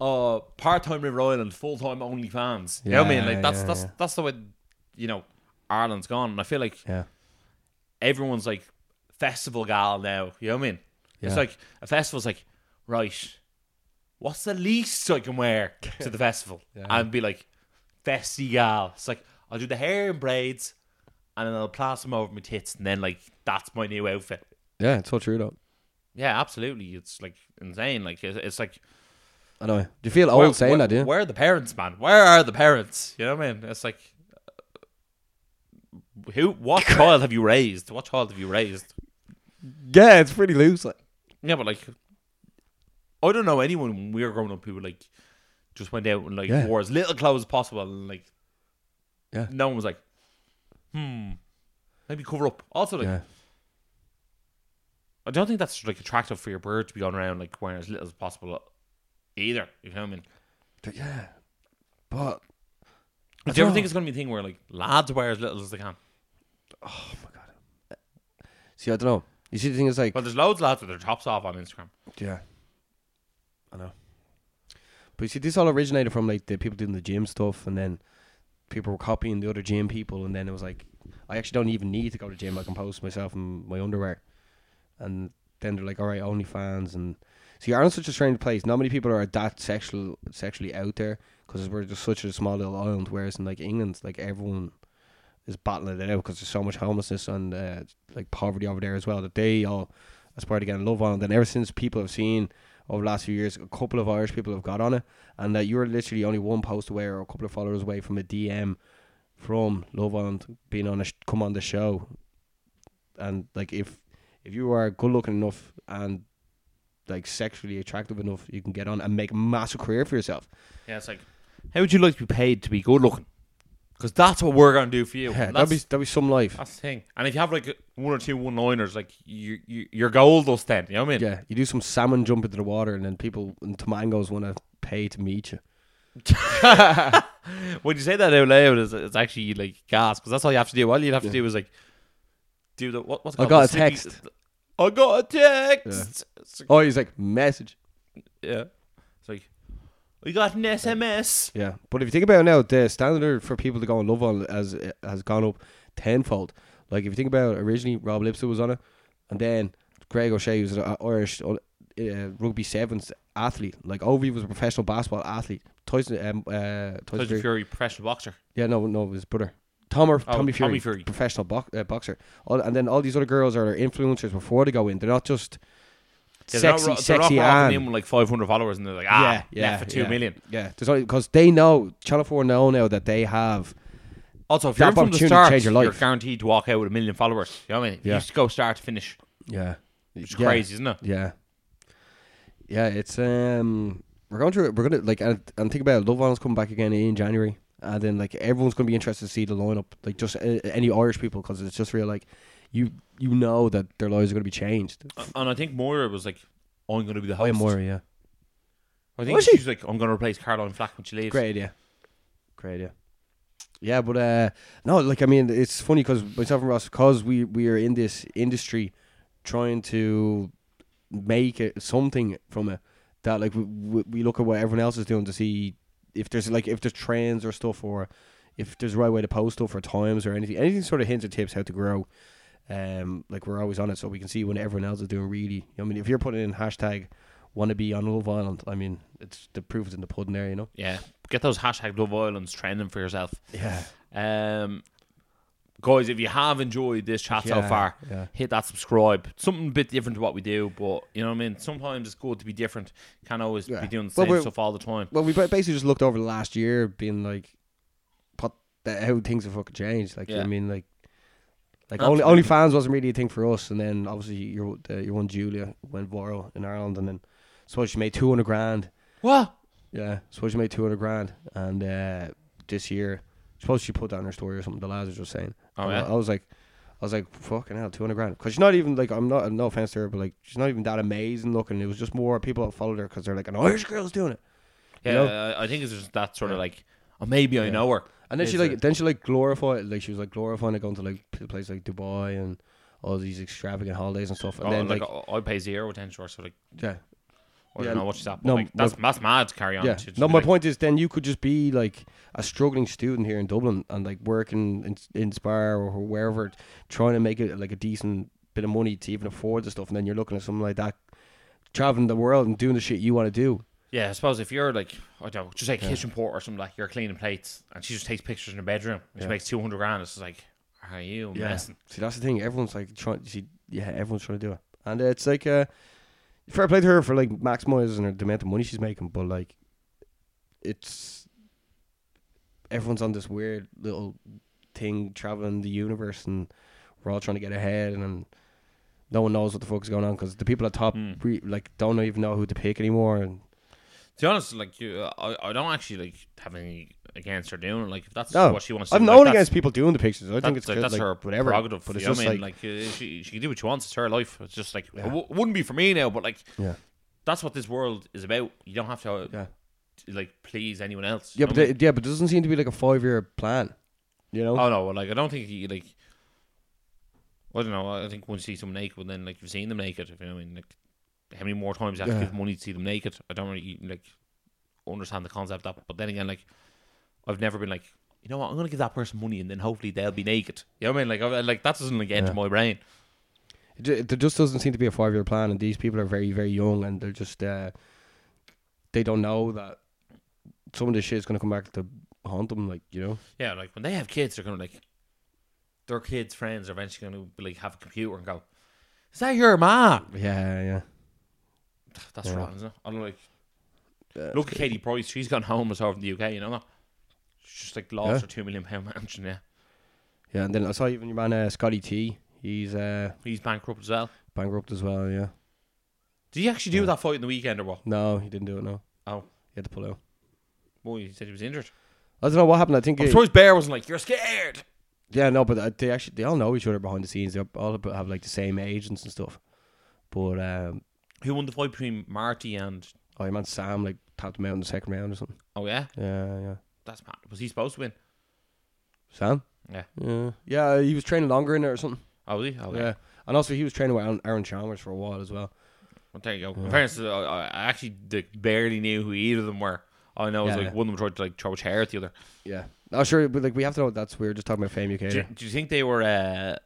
Uh, part-time River Island, full-time only OnlyFans. You know what I mean? Yeah, Like that's yeah, that's yeah. that's the way, you know, Ireland's gone. And I feel like yeah everyone's like festival gal now. You know what I mean? It's Yeah. like a festival's like, right, what's the least I can wear to the festival? Yeah. And be like, festy gal. It's like, I'll do the hair in braids and then I'll plaster them over my tits and then like that's my new outfit. yeah it's so true though Yeah, absolutely. It's like insane. Like it's, it's like I know do you feel old where, saying where, that do you Where are the parents, man? Where are the parents? You know what I mean? It's like uh, who what child have you raised? What child have you raised? yeah it's pretty loose like Yeah, but like, I don't know anyone when we were growing up who like just went out and like Yeah. wore as little clothes as possible, and like, Yeah. no one was like, hmm, maybe cover up. Also, like, yeah I don't think that's like attractive for your bird to be going around like wearing as little as possible either. You know what I mean? yeah but I Do you ever don't think know. it's going to be a thing where like lads wear as little as they can? oh my god see I don't know you see the thing is like Well, there's loads of lads with their tops off on Instagram. Yeah. I know. But you see, this all originated from like the people doing the gym stuff, and then people were copying the other gym people, and then it was like, I actually don't even need to go to gym. I can post myself in my underwear, and then they're like, all right, OnlyFans, and see, Ireland's such a strange place. Not many people are that sexual, sexually out there because we're just such a small little island. Whereas in like England, like everyone is battling it out because there's so much homelessness and uh, like poverty over there as well that they all aspire to get in love on. And then ever since people have seen over the last few years, a couple of Irish people have got on it, and that you're literally only one post away or a couple of followers away from a DM from Love Island being on a sh- come on the show. And like if if you are good looking enough and like sexually attractive enough, you can get on and make a massive career for yourself. Yeah, it's like, how would you like to be paid to be good looking? Because that's what we're going to do for you. Yeah, that'd be that'd be some life. that's the thing. And if you have like one or two one liners, like you, you, your goal does then. You know what I mean? Yeah, you do some salmon jump into the water, and then people and Tomangos want to pay to meet you. when you say that out loud, it's, it's actually like gas because that's all you have to do. All you have to Yeah. do is like do the what, what's it I got The a snippy- text. I got a text. It's like, Oh, he's like message. yeah, it's like we got an SMS. Yeah, but if you think about it now, the standard for people to go on Love on has has gone up tenfold. Like if you think about it, originally Rob Lipsett was on it, and then Greg O'Shea was an Irish uh, rugby sevens athlete. Like Ovie was a professional basketball athlete. Tyson, um, uh, Tyson Tyson Fury. Fury, professional boxer. Yeah, no, no, his brother. Tom or Oh, Tommy Fury, Tommy Fury. professional bo- uh, boxer. All, and then all these other girls are influencers before they go in. They're not just Yeah, they're not sexy, they're not sexy rocking and in with like 500 followers, and they're like, ah, yeah, for two yeah. million. Yeah, because they know Channel Four know now that they have. Also, if you're in from the opportunity start, your you're guaranteed to walk out with a million followers. You know what I mean? Yeah. You just go start to finish. Yeah, It's yeah, crazy, isn't it? Yeah, yeah. It's um, we're going through. We're gonna like and, and think about it. Love Island's coming back again in January, and then like everyone's gonna be interested to see the lineup. Like just uh, any Irish people because it's just real like you you know that their lives are gonna be changed. And I think Moira was like, I'm going to be the Oh host. yeah, Moira, yeah. I think Was she? she's like, I'm going to replace Caroline Flack when she leaves. Great idea. Great idea. Yeah, but uh, no, like I mean, it's funny because myself and Ross, because we we are in this industry, trying to make it something from it that like we, we we look at what everyone else is doing to see if there's like if there's trends or stuff or if there's a right way to post stuff or times or anything anything sort of hints or tips how to grow. Um, like we're always on it, so we can see when everyone else is doing really. I mean, if you're putting in hashtag want to be on Love Island, I mean, it's the proof is in the pudding there, you know. Yeah. Get those hashtag Love Islands trending for yourself. Yeah. Um, guys, if you have enjoyed this chat so far, yeah. hit that subscribe. Something a bit different to what we do, but you know what I mean. Sometimes it's good to be different. Can't always Yeah. be doing the same stuff all the time. Well, we basically just looked over the last year, being like, what the, how things have fucking changed. Like, you know what I mean, like, like only Absolutely. OnlyFans wasn't really a thing for us, and then obviously your the, your one Julia went viral in Ireland, and then suppose she made two hundred grand. What? Yeah, suppose she made two hundred grand, and uh, this year, suppose she put down her story or something. The lads were just saying. Oh, yeah? I, I was like. I was like, fucking hell, 200 grand. Because she's not even, like, I'm not, no offense to her, but, like, she's not even that amazing looking. It was just more people that followed her because they're like, an Irish girl's doing it. Yeah, You know? I- I think it's just that sort of like, oh, maybe I know her. And then she like it- then she like glorified like she was like glorifying it going to like p- places like Dubai and all these extravagant holidays and stuff. And oh, then like, like, I I pay zero attention to her, so like, yeah, I Yeah, don't know what she's at. But no, like, that's that's mad to carry on. yeah. to just No, be my like, point is then you could just be like a struggling student here in Dublin and like working in, in Spar or wherever, trying to make it like a decent bit of money to even afford the stuff, and then you're looking at something like that, traveling the world and doing the shit you want to do. Yeah, I suppose if you're like, I don't know, just like a kitchen porter or something like you're cleaning plates and she just takes pictures in her bedroom and she makes 200 grand, it's just like, are you messing? See, that's the thing. Everyone's like trying. See, yeah, everyone's trying to do it, and it's like uh, fair play to her for like maximizing her, the amount of money she's making. But like, it's everyone's on this weird little thing traveling the universe, and we're all trying to get ahead, and, no one knows what the fuck's going on because the people at top Hmm. re- like don't even know who to pick anymore. And To be honest, like, you, I, I don't actually like have any against her doing it. Like, if that's No, what she wants to do. I've do, known that's- against people doing the pictures. I think it's like, good, that's like, her whatever. prerogative. But it's you know just what I mean? like, like uh, she she can do what she wants. It's her life. It's just like it w- wouldn't be for me now, but like yeah, that's what this world is about. You don't have to uh, yeah. like please anyone else. Yeah, but what I the, yeah, but it doesn't seem to be like a five year plan. You know? oh no, well, like I don't think you like. I don't know. I think once you see someone naked, well, then like you've seen them naked. If you know what I mean, like how many more times you have Yeah. to give money to see them naked? I don't really like understand the concept of that. But then again, like I've never been like, you know what, I'm gonna give that person money and then hopefully they'll be naked. You know what I mean? Like, I, like that doesn't like enter Yeah. my brain. It There just doesn't seem to be a five year plan, and these people are very, very young, and they're just uh, they don't know that some of this shit is gonna come back to haunt them. Like you know, Yeah, like when they have kids, they're gonna like their kids' friends are eventually gonna be, like have a computer and go, "Is that your ma?" yeah, yeah. That's Yeah. wrong, isn't it? I'm like, Uh, look at Katie Price. She's gone homeless over in the UK. You know that? She's just like lost Yeah. her two million pound mansion. Yeah, yeah. And then I saw even your man uh, Scotty T. He's uh, he's bankrupt as well. bankrupt as well. Yeah. Did he actually do Yeah. that fight in the weekend or what? No, he didn't do it. No. Oh. He had to pull out. Boy, he said he was injured. I don't know what happened. I think. I'm it- surprised Bear wasn't like, "You're scared." yeah, no, but uh, they actually they all know each other behind the scenes. They all have like the same agents and stuff. But um, Who won the fight between Marty and? oh, your man Sam like tapped him out in the second round or something. Oh yeah, Yeah, yeah. that's mad. Was he supposed to win? Sam. Yeah. Yeah, yeah. He was training longer in there or something. Oh, was he? Okay. Yeah, and also he was training with Aaron, Chalmers for a while as well. Well, there you go. Yeah. In fairness, I I actually barely knew who either of them were. All I know is Yeah, like yeah. one of them tried to like throw a chair at the other. Yeah, no, sure, but like we have to know that's we were just talking about Fame UK. Do, do you think they were uh,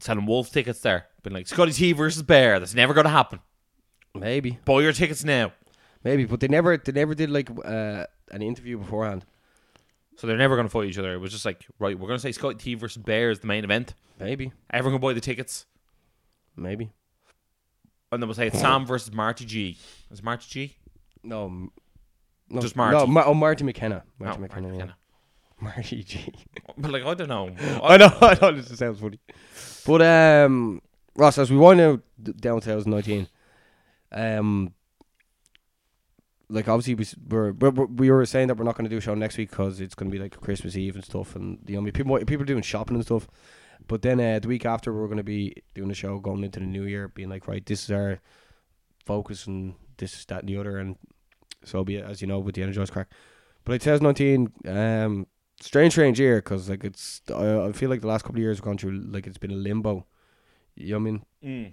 selling wolf tickets there? Been like Scotty T versus Bear. That's never going to happen. Maybe, Buy your tickets now. maybe, but they never, they never did like uh, an interview beforehand. So they're never going to fight each other. It was just like right, we're going to say Scotty T versus Bear is the main event. Maybe, Everyone can buy the tickets. maybe. and then we'll say it's Sam versus Marty G. Is it Marty G? No, m- no Just No, Marty. Oh, Marty McKenna. Marty No, McKenna. Marty yeah. Marty G. But like I don't know. I know, I know. This sounds funny, but um, Ross, as we wind out down 2019, um, like obviously we we're, we're, we're- were saying that we're not going to do a show next week because it's going to be like Christmas Eve and stuff, and you know, people people are doing shopping and stuff. But then uh, the week after, we're going to be doing a show going into the new year, being like, right, this is our focus, and this, that, and the other, and so be it, as you know, with the Energized crack. But like 2019, um, strange, strange year because like it's, I, I feel like the last couple of years we've gone through like it's been a limbo. You know what I mean? Mm.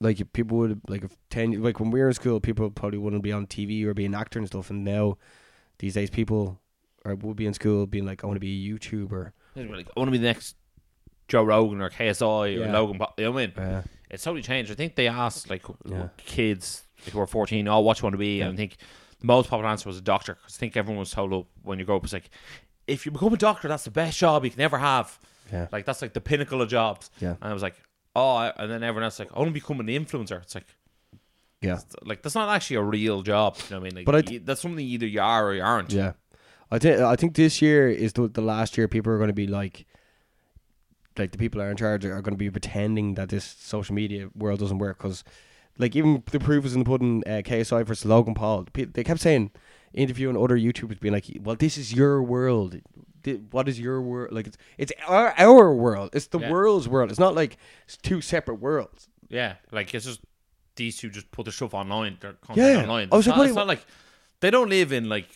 Like if people would like if ten like when we were in school, people probably wouldn't be on TV or be an actor and stuff, and now these days people are would be in school being like, I want to be a YouTuber. Like, I want to be the next Joe Rogan or KSI or Logan. Paul. You know what I mean? Uh, It's totally changed. I think they asked like Yeah. kids like, who were fourteen, "Oh, what you want to be?" And I think the most popular answer was a doctor because I think everyone was told up when you grow up, it's like, if you become a doctor, that's the best job you can ever have. yeah, Like that's like the pinnacle of jobs. Yeah. And I was like, oh, and then everyone else like, I want to become an influencer. It's like, yeah, like that's not actually a real job. You know what I mean? Like, But I y- that's something either you are or you aren't. yeah. I think I think this year is the the last year people are going to be like, like the people that are in charge are going to be pretending that this social media world doesn't work because, like even the proof is in the pudding. Uh, KSI versus Logan Paul. They kept saying, interviewing other YouTubers, being like, "Well, this is your world. What is your world? Like it's it's our our world. It's the Yeah. world's world. It's not like it's two separate worlds." Yeah, like it's just these two just put the stuff online. Content Yeah. online. I was it's, like, not, what it's do you- not like they don't live in like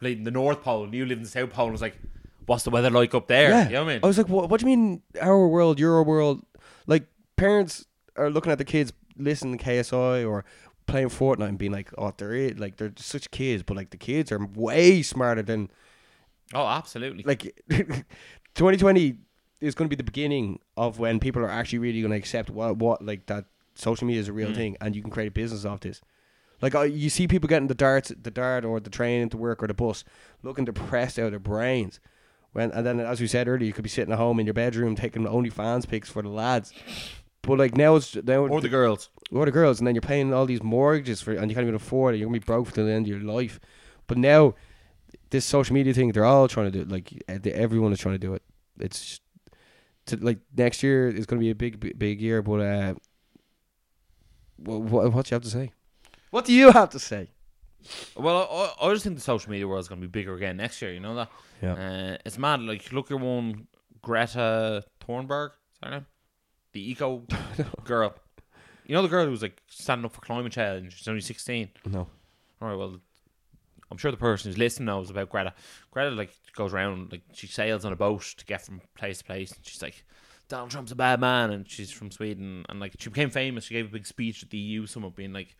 like in the North Pole and you live in the South Pole. And it's like, what's the weather like up there? Yeah. You know what I mean? I was like, what, what do you mean our world, your world? Like parents are looking at the kids listening to KSI or playing Fortnite and being like, oh, they're it. like they're such kids, but like the kids are way smarter than oh, absolutely. like 2020 is going to be the beginning of when people are actually really going to accept what what like that social media is a real Mm. thing and you can create a business off this. Like uh, you see people getting the darts, the dart or the train into work or the bus, looking depressed out of their brains. When and then as we said earlier, you could be sitting at home in your bedroom taking only OnlyFans pics for the lads. But like now it's now or the girls. or the girls, and then you're paying all these mortgages for, and you can't even afford it. You're gonna be broke till the end of your life. But now, this social media thing, they're all trying to do it. Like everyone is trying to do it. It's to, like next year is gonna be a big, big, big year. But uh, what, what, what do you have to say? What do you have to say? Well, I, I just think the social media world is going to be bigger again next year. You know that? Yeah. Uh, it's mad. Like, look at one Greta Thunberg. Is that her name? The eco girl. You know the girl who was like standing up for climate change. She's only sixteen. No. All right. Well, I'm sure the person who's listening knows about Greta. Greta like goes around like she sails on a boat to get from place to place. And she's like, Donald Trump's a bad man, and she's from Sweden. And like she became famous. She gave a big speech at the EU summit, being like.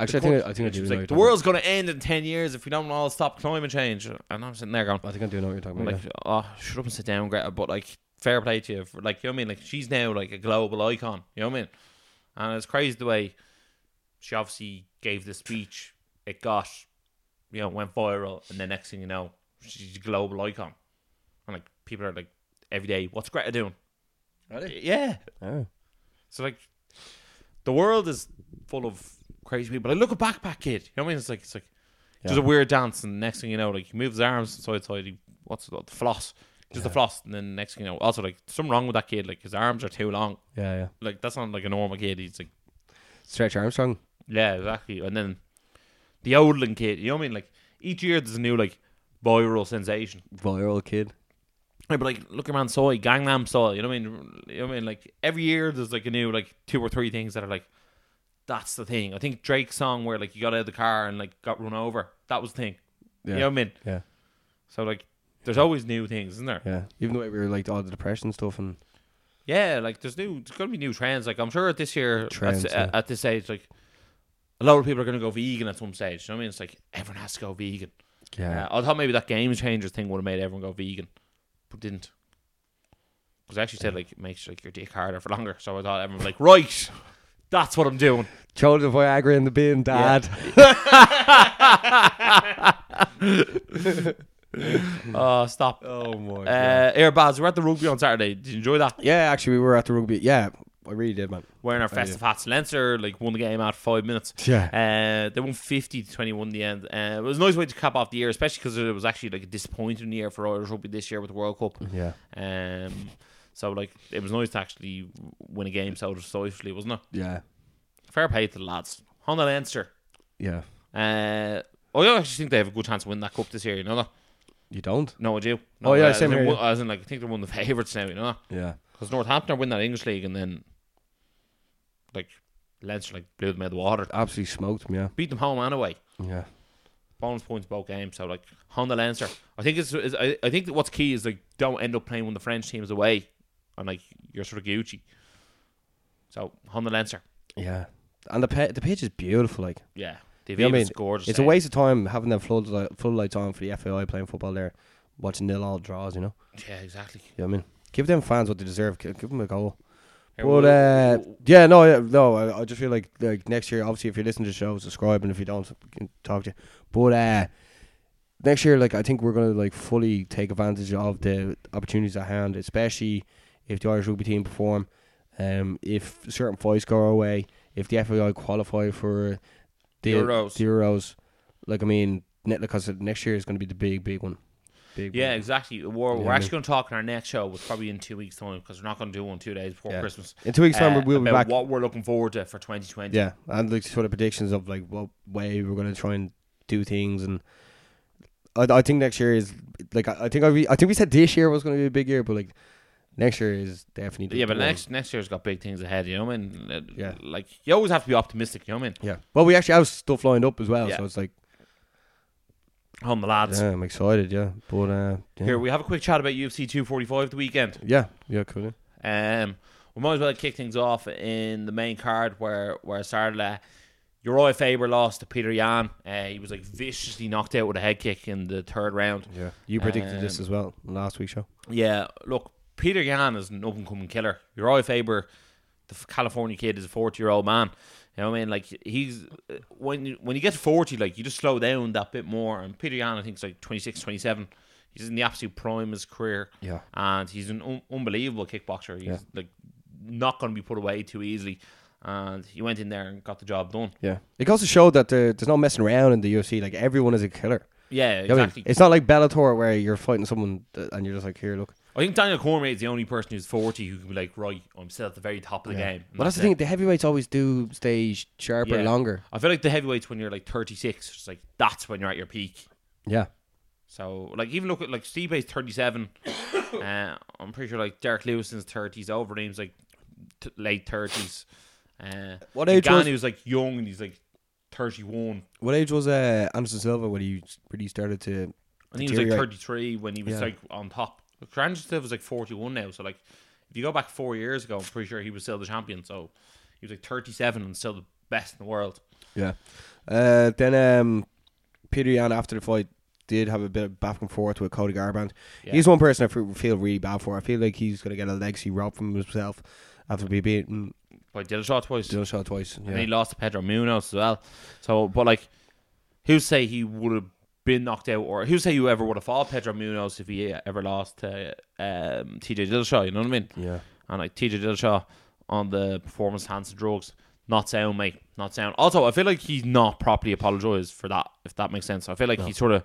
Actually, I think I, think I do she was know like, the world's going to end in 10 years if we don't all stop climate change. And I'm sitting there going. I think I do know what you're talking about. like, oh, shut up and sit down, Greta. But like, fair play to you. For, like, you know what I mean? Like, she's now like a global icon. You know what I mean? And it's crazy the way she obviously gave the speech. It got, you know, went viral. And the next thing you know, she's a global icon. And like, people are like, every day, what's Greta doing? Yeah. yeah. Oh. So like, the world is full of crazy people. Like, look at Backpack Kid. You know what I mean? It's like it's like just Yeah. a weird dance, and next thing you know, like he moves his arms side to side. He, what's it called? The floss, just the floss, and then next thing you know, also like something wrong with that kid. Like his arms are too long. Yeah, yeah. Like that's not like a normal kid. He's like, Stretch Armstrong. yeah, exactly. And then the Odlin kid. You know what I mean? Like each year there's a new like viral sensation. Viral kid. Yeah, but like look around soy, Gangnam style. You know what I mean? You know what I mean? Like every year there's like a new like two or three things that are like that's the thing. I think Drake's song where like you got out of the car and like got run over. That was the thing. Yeah. You know what I mean? Yeah. So like there's always new things, isn't there? Yeah. Even though we were like all the depression stuff and Yeah, like there's new there's gonna be new trends. Like I'm sure at this year Trends, at, yeah. at this age, like a lot of people are gonna go vegan at some stage. You know what I mean? It's like everyone has to go vegan. yeah. Uh, I thought maybe that game changers thing would have made everyone go vegan, but didn't. Because I actually said like it makes like your dick harder for longer. So I thought everyone was like, right, that's what I'm doing. Throw the Viagra in the bin, Dad. Oh, stop. Oh my Uh, Airbads, we're at the rugby on Saturday. Did you enjoy that? Yeah, actually, we were at the rugby. Yeah, I really did, man. wearing our festive hats. Leinster like won the game after five minutes. Yeah. Uh, they won 50 to 21 in the end. Uh, it was a nice way to cap off the year, especially because it was actually like a disappointing year for Irish rugby this year with the World Cup. Yeah. Um, so like it was nice to actually win a game so decisively, wasn't it? Yeah. Fair play to the lads. Honda Leinster. Yeah. Uh, I actually think they have a good chance of winning that cup this year. You know that? You don't? No, I do. No, Oh, yeah, uh, same here, one- As in, like I think they're one of the favourites now. You know, Yeah. because Northampton are winning that English league, and then like Leinster like blew them out of the water, Absolutely smoked them, yeah. beat them home and away. Yeah. bonus points both games. So like Honda Leinster, I think it's, is I, I think that what's key is like don't end up playing when the French team is away, and like you're sort of Gucci. So Honda Leinster, Yeah. And the pa- the pitch is beautiful, like. yeah, the You know I mean? It's a eh? waste of time having them flood floodlights on for the FAI playing football there, watching nil all draws, you know? Yeah, exactly. You know what I mean? Give them fans what they deserve. Give them a goal. But we'll- uh, yeah, no, yeah, no. I, I just feel like like next year, obviously, if you're listening to the show, subscribe, and if you don't, we can talk to you. But uh, next year, like I think we're gonna like fully take advantage of the opportunities at hand, especially if the Irish rugby team perform. Um, if certain fights go our way, if the FAI qualify for the Euros. the Euros, like I mean, because next year is going to be the big, big one. Big, yeah, one. exactly. We're, Yeah, we're I actually going to talk in our next show, which probably in two weeks' time, because we're not going to do one two days before Yeah. Christmas. In two weeks' time, uh, we'll be about back. What we're looking forward to for 2020. Yeah, and like sort of predictions of like what way we're going to try and do things, and I, I think next year is like I, I think I, re- I think we said this year was going to be a big year, but like next year is definitely Yeah, the but one. next next year's got big things ahead. You know what I mean? Uh, Yeah. Like you always have to be optimistic. You know what I mean? yeah. Well, we actually have stuff lined up as well, Yeah. so it's like On the lads. yeah, I'm excited. Yeah, but uh, yeah. Here we have a quick chat about UFC 245 the weekend. yeah, yeah, cool. yeah. Um, we might as well kick things off in the main card where where started. Uh, Uriah Faber lost to Petr Yan. Uh, he was like viciously knocked out with a head kick in the third round. Yeah, you predicted this Um, as well last week's show. Yeah, look, Petr Yan is an up and coming killer. Uriah Faber, the California kid, is a forty year old man. You know what I mean? Like he's uh, when you, when you get to forty, like you just slow down that bit more. And Petr Yan, I think, is like 26, 27. He's in the absolute prime of his career. Yeah. and he's an un- unbelievable kickboxer. He's Yeah. like not going to be put away too easily. And he went in there and got the job done. Yeah, it goes to show that there, there's no messing around in the UFC. Like everyone is a killer. Yeah, You know I mean? exactly. It's not like Bellator where you're fighting someone and you're just like, here, look. I think Daniel Cormier is the only person who's forty who can be like, right, I'm still at the very top of the Yeah. game. And Well, that's the thing. The heavyweights always do stay sh- sharper Yeah. longer. I feel like the heavyweights when you're like 36, it's like that's when you're at your peak. Yeah. So like even look at like Stipe's 37. uh, I'm pretty sure like Derrick Lewis in his 30s. Overeem's like t- late 30s. Uh, What age was- Ngannou was like young and he's like 31. What age was uh, Anderson Silva when he when he started to? I think he was like Deteriorate. 33 when he was Yeah. like on top. Silva was like 41 now. So like if you go back four years ago, I'm pretty sure he was still the champion. So he was like 37 and still the best in the world. Yeah. Uh, then um, Petr Yan after the fight did have a bit of back and forth with Cody Garbrandt. Yeah. He's one person I feel really bad for. I feel like he's gonna get a legacy robbed from himself after being beaten By Dillashaw twice. Dillashaw twice. And he lost to Pedro Munhoz as well. So, but like, who say he would have been knocked out, or who say whoever would have fought Pedro Munhoz if he ever lost to um, TJ Dillashaw? You know what I mean? Yeah. And like TJ Dillashaw on the performance enhancing drugs, not sound, mate, not sound. Also, I feel like he's not properly apologised for that. If that makes sense, I feel like No. he sort of.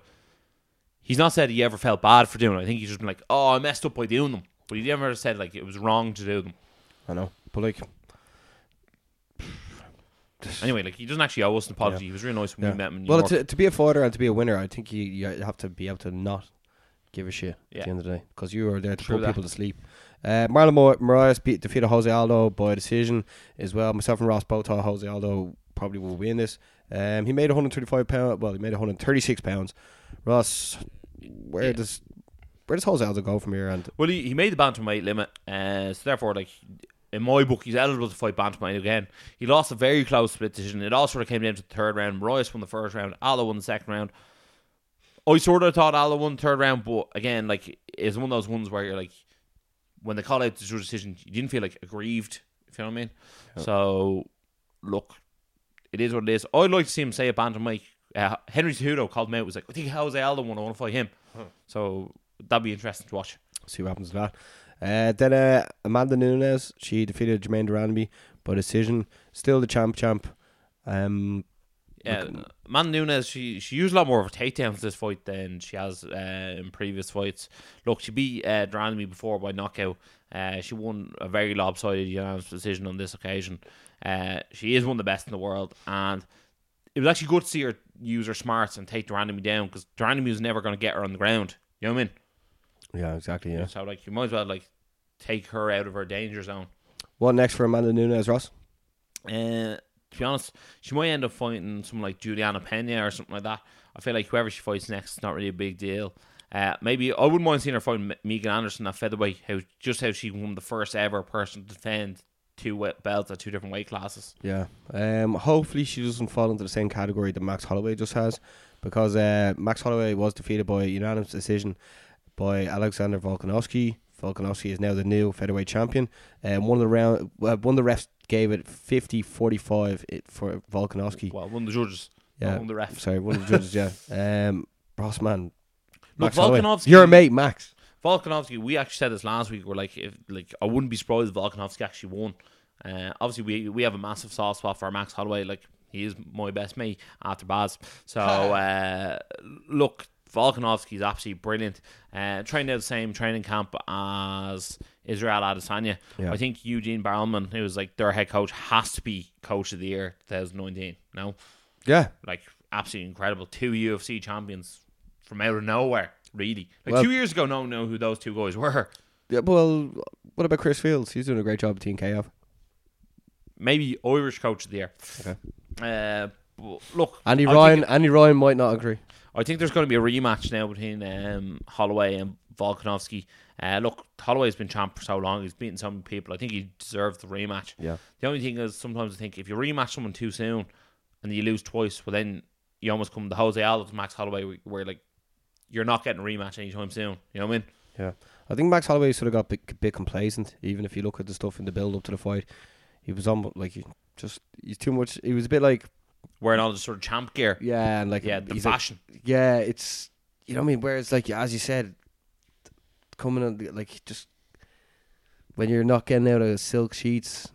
He's not said he ever felt bad for doing it. I think he's just been like, "Oh, I messed up by doing them," but he never said like it was wrong to do them. I know, but like, Anyway, like he doesn't actually owe us an apology. He was really nice when yeah. we met him. Well, to, to be a fighter and to be a winner, I think you, you have to be able to not give a shit Yeah. at the end of the day because you are there to True put that. people to sleep. Uh, Marlon Mo- Moraes beat defeated Jose Aldo by decision as well. Myself and Ross both thought Jose Aldo probably will win this. Um, he made 135 pounds. Well, he made 136 pounds. Ross, where Yeah. does where does Jose Aldo go from here? And Well, he, he made the bantamweight limit, uh, so therefore, like in my book, he's eligible to fight bantamweight again. He lost a very close split decision. It all sort of came down to the third round. Royce won the first round. Aldo won the second round. I sort of thought Aldo won the third round, but again, like it's one of those ones where you're like, when they call out the decision, you didn't feel like aggrieved. If you know what I mean. So, look, it is what it is. I'd like to see him say a bantamweight. Uh, Henry Cejudo called him out. Was like, I think Jose Aldo won. I want to fight him. So that'd be interesting to watch. see what happens to that. Uh, then uh, Amanda Nunes, she defeated Germaine de Randamie by decision. Still the champ champ. Um, Yeah, Man Nunes, she she used a lot more of her takedowns this fight than she has uh, in previous fights. Look, she beat uh, de Randamie before by knockout. Uh, she won a very lopsided unanimous decision on this occasion. Uh, she is one of the best in the world, and it was actually good to see her use her smarts and take de Randamie down because de Randamie was never going to get her on the ground. You know what I mean? Yeah, exactly. Yeah. So like, you might as well like take her out of her danger zone. What next for Amanda Nunes, Ross? Uh, to be honest, she might end up fighting someone like Julianna Peña or something like that. I feel like whoever she fights next is not really a big deal. Uh, maybe I wouldn't mind seeing her fight Megan Anderson at featherweight. How just how she won the first ever person to defend two belts at two different weight classes. Yeah. Um, hopefully she doesn't fall into the same category that Max Holloway just has, because uh, Max Holloway was defeated by unanimous decision by Alexander Volkanovski. Volkanovski is now the new featherweight champion. Um, one of the round, uh, one of the refs gave it 50-45 it for Volkanovski. Well, one of the judges, Yeah. one of the refs. Sorry, one of the judges. Yeah. Um, Ross man. Look, Volkanovski- You're a mate, Max. Volkanovski, we actually said this last week. We're like, if like, I wouldn't be surprised if Volkanovski actually won. Uh, obviously, we we have a massive soft spot for Max Holloway. Like, he is my best mate after Baz. So, uh, look, Volkanovski is absolutely brilliant. Uh, trained out the same training camp as Israel Adesanya. Yeah. I think Eugene Bareman, who was like their head coach, has to be coach of the year 2019. No, Yeah. like absolutely incredible. Two UFC champions from out of nowhere, really. Like Well- two years ago, no one knew who those two guys were. yeah. Well, what about Chris Fields? He's doing a great job at Team KF. Maybe Irish coach of the year. Okay. Uh, look, Andy Ryan. Think, Andy Ryan might not agree. I think there's going to be a rematch now between um, Holloway and Volkanovski. Uh, look, Holloway's been champ for so long; he's beaten so many people. I think he deserves the rematch. Yeah. The only thing is, sometimes I think if you rematch someone too soon and you lose twice, well, then you almost come to Jose to Max Holloway, where, where like you're not getting a rematch anytime soon. You know what I mean? Yeah, I think Max Holloway sort of got a bit, bit complacent. Even if you look at the stuff in the build up to the fight, he was on like he just he's too much. He was a bit like Wearing all the sort of champ gear. yeah, and like Yeah, um, the he's like- fashion. yeah, it's you know what I mean. Whereas like as you said, coming on like just when you're not getting out of silk sheets,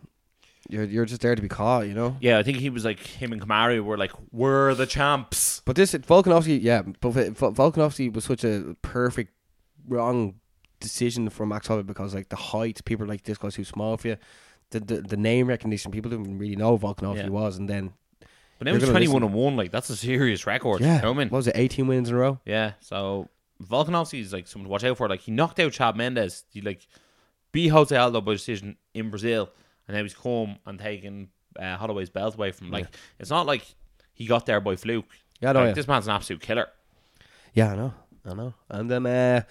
you're you're just there to be caught. You know. Yeah, I think he was like him and Kamari were like, "We're the champs." But this Volkanovski, yeah, but Volkanovski was such a perfect wrong decision for Max Holloway because like the height, people like this guy's too small for you. The, the the name recognition, people didn't really know Volkanovski Yeah. was, and then But now he's twenty one and one. Like that's a serious record. yeah, you know what I mean? what was it, eighteen wins in a row? Yeah. So Volkanovski is like someone to watch out for. Like he knocked out Chad Mendes. He like beat Jose Aldo by decision in Brazil, and now he's come and taken uh, Holloway's belt away from. Like it's not like he got there by fluke. Yeah, I know. Like, yeah. This man's an absolute killer. yeah, I know, I know. And then, uh,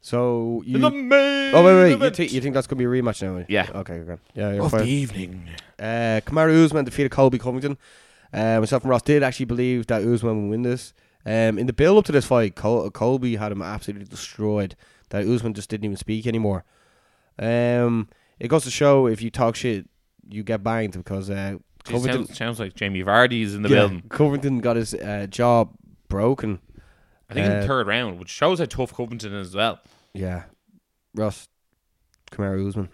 so you. The main Oh wait, wait! You, event think you think that's gonna be a rematch now? Yeah. Okay, good. Yeah, you're of fine. the evening. Uh, Kamaru Usman defeated Colby Covington. Uh, myself and Ross did actually believe that Usman would win this. Um, in the build up to this fight, Col- Colby had him absolutely destroyed. That Usman just didn't even speak anymore. Um, it goes to show if you talk shit, you get banged because uh, Covington, sounds, sounds like Jamie Vardy is in the yeah, building. Covington got his uh, jaw broken. I think in Uh, the third round, which shows how tough Covington is as well. Yeah, Ross, Kamaru Usman.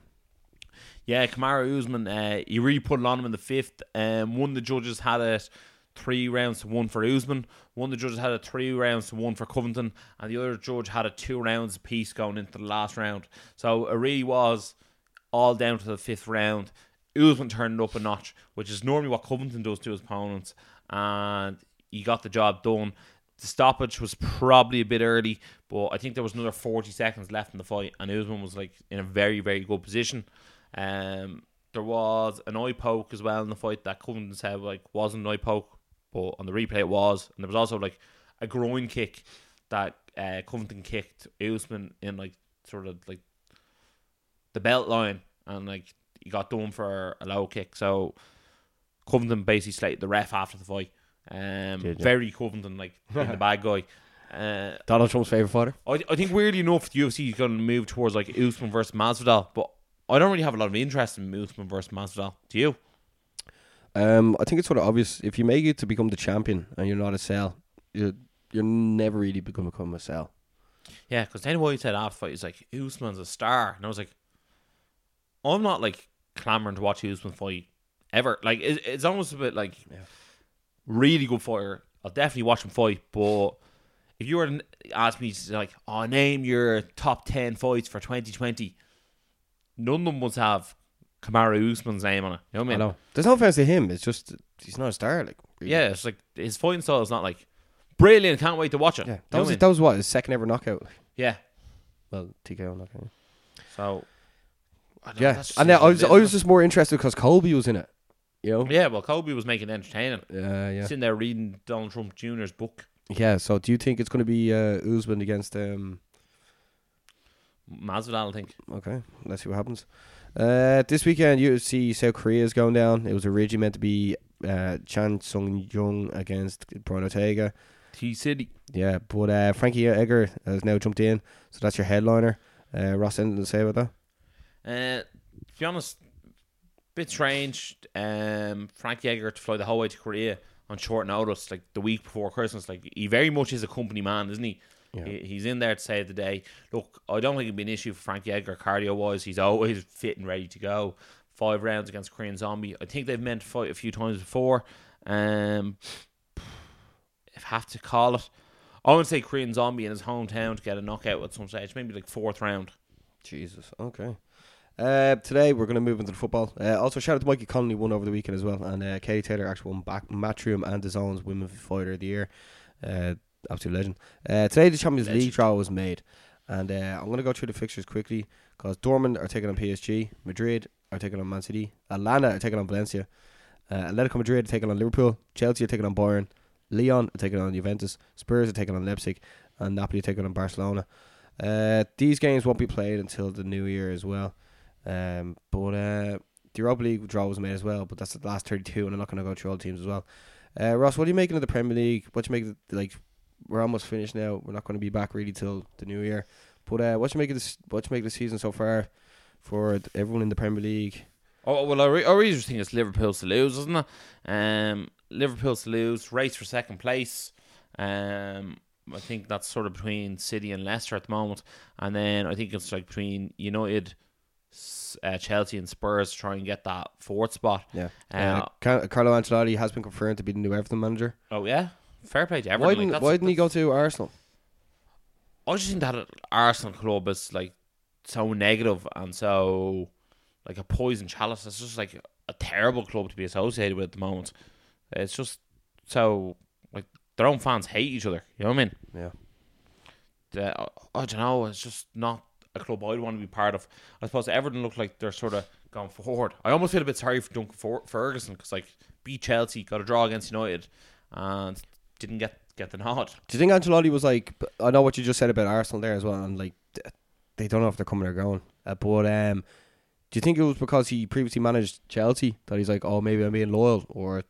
Yeah, Kamaru Usman, uh, he really put it on him in the fifth. Um, one of the judges had it three rounds to one for Usman. One of the judges had it three rounds to one for Covington, and the other judge had it two rounds apiece going into the last round. So it really was all down to the fifth round. Usman turned up a notch, which is normally what Covington does to his opponents, and he got the job done. The stoppage was probably a bit early, but I think there was another 40 seconds left in the fight, and Usman was like in a very, very good position. Um, there was an eye poke as well in the fight that Covington said like wasn't an eye poke, but on the replay it was, and there was also like a groin kick that uh, Covington kicked Usman in like sort of like the belt line, and like he got done for a low kick. So Covington basically slated the ref after the fight. Um, Did very Covington, like the bad guy. Uh, Donald Trump's favorite fighter. I, I think weirdly enough, the UFC is going to move towards like Usman versus Masvidal, but I don't really have a lot of interest in Usman versus Masvidal. Do you? Um, I think it's sort of obvious. If you make it to become the champion and you're not a cell, you're you're never really become become a cell. Yeah, because Dana White said after fight, he's like, Usman's a star. And I was like, I'm not like clamoring to watch Usman fight ever. Like it, it's almost a bit like really good fighter. I'll definitely watch him fight, but if you were to ask me to like, oh, name your top ten fights for 2020, none of them would have Kamaru Usman's name on it. You know what I I mean? know. There's no offense to him. It's just he's not a star. Like really. Yeah, it's like his fighting style is not like brilliant. Can't wait to watch it. yeah. You That know was what I mean? that was what his second ever knockout. yeah. Well, TKO knockout. So Yeah, and then I was I was just more interested because Colby was in it. You know. yeah. Well, Colby was making it entertaining. Yeah, yeah, Sitting there reading Donald Trump Jr.'s book. yeah. So, do you think it's going to be uh, Usman against um? Masvidal, I think. Okay, let's see what happens. Uh, this weekend, UFC South Korea is going down. It was originally meant to be uh, Chan Sung Jung against Brian Ortega. T City. Yeah, but uh, Frankie Edgar has now jumped in, so that's your headliner. Uh, Ross, anything to say about that? Uh, to be honest, bit strange. Um, Frankie Edgar to fly the whole way to Korea on short notice, like the week before Christmas. Like he very much is a company man, isn't he? Yeah. He- He's in there to save the day. Look, I don't think it'd be an issue for Frankie Edgar cardio wise. He's always fit and ready to go. Five rounds against Korean Zombie. I think they've meant to fight a few times before. Um, if I have to call it, I would say Korean Zombie in his hometown to get a knockout at some stage, maybe like fourth round. Jesus. Okay. Uh, today we're going to move into the football. Uh, also, shout out to Mikey Connolly won over the weekend as well, and uh, Katie Taylor actually won back Matchroom and DAZN's Women Fighter of the Year. Absolute legend. Uh, today the Champions Legend. League draw was made, and uh, I'm going to go through the fixtures quickly because Dortmund are taking on PSG, Madrid are taking on Man City, Atalanta are taking on Valencia, uh, Atletico Madrid are taking on Liverpool, Chelsea are taking on Bayern, Lyon are taking on Juventus, Spurs are taking on Leipzig, and Napoli are taking on Barcelona. Uh, these games won't be played until the new year as well. Um, but uh, the Europa League draw was made as well, but that's the last 32, and I'm not going to go through all the teams as well. Uh, Ross, what are you making of the Premier League? What do you make of the, like? We're almost finished now. We're not going to be back really till the new year. But uh, what you make of this? What you make of the season so far for everyone in the Premier League? Oh well, I, re- I really just think it's Liverpool's to lose, isn't it? Um, Liverpool's to lose, race for second place. Um, I think that's sort of between City and Leicester at the moment, and then I think it's like between United, uh, Chelsea, and Spurs to try and get that fourth spot. Yeah. Uh, Uh, Carlo Ancelotti has been confirmed to be the new Everton manager. oh yeah, fair play to Everton. Why didn't that's- Why didn't he go to Arsenal? I just think that Arsenal club is like so negative and so like a poison chalice. It's just like a terrible club to be associated with at the moment. It's just so like their own fans hate each other. You know what I mean? Yeah. The, I don't know. It's just not a club I'd want to be part of. I suppose Everton look like they're sort of gone forward. I almost feel a bit sorry for Duncan Ferguson because like beat Chelsea, got a draw against United, and didn't get get the nod. Do you think Ancelotti was like? I know what you just said about Arsenal there as well, and like they don't know if they're coming or going. Uh, but um, do you think it was because he previously managed Chelsea that he's like, oh, maybe I'm being loyal, or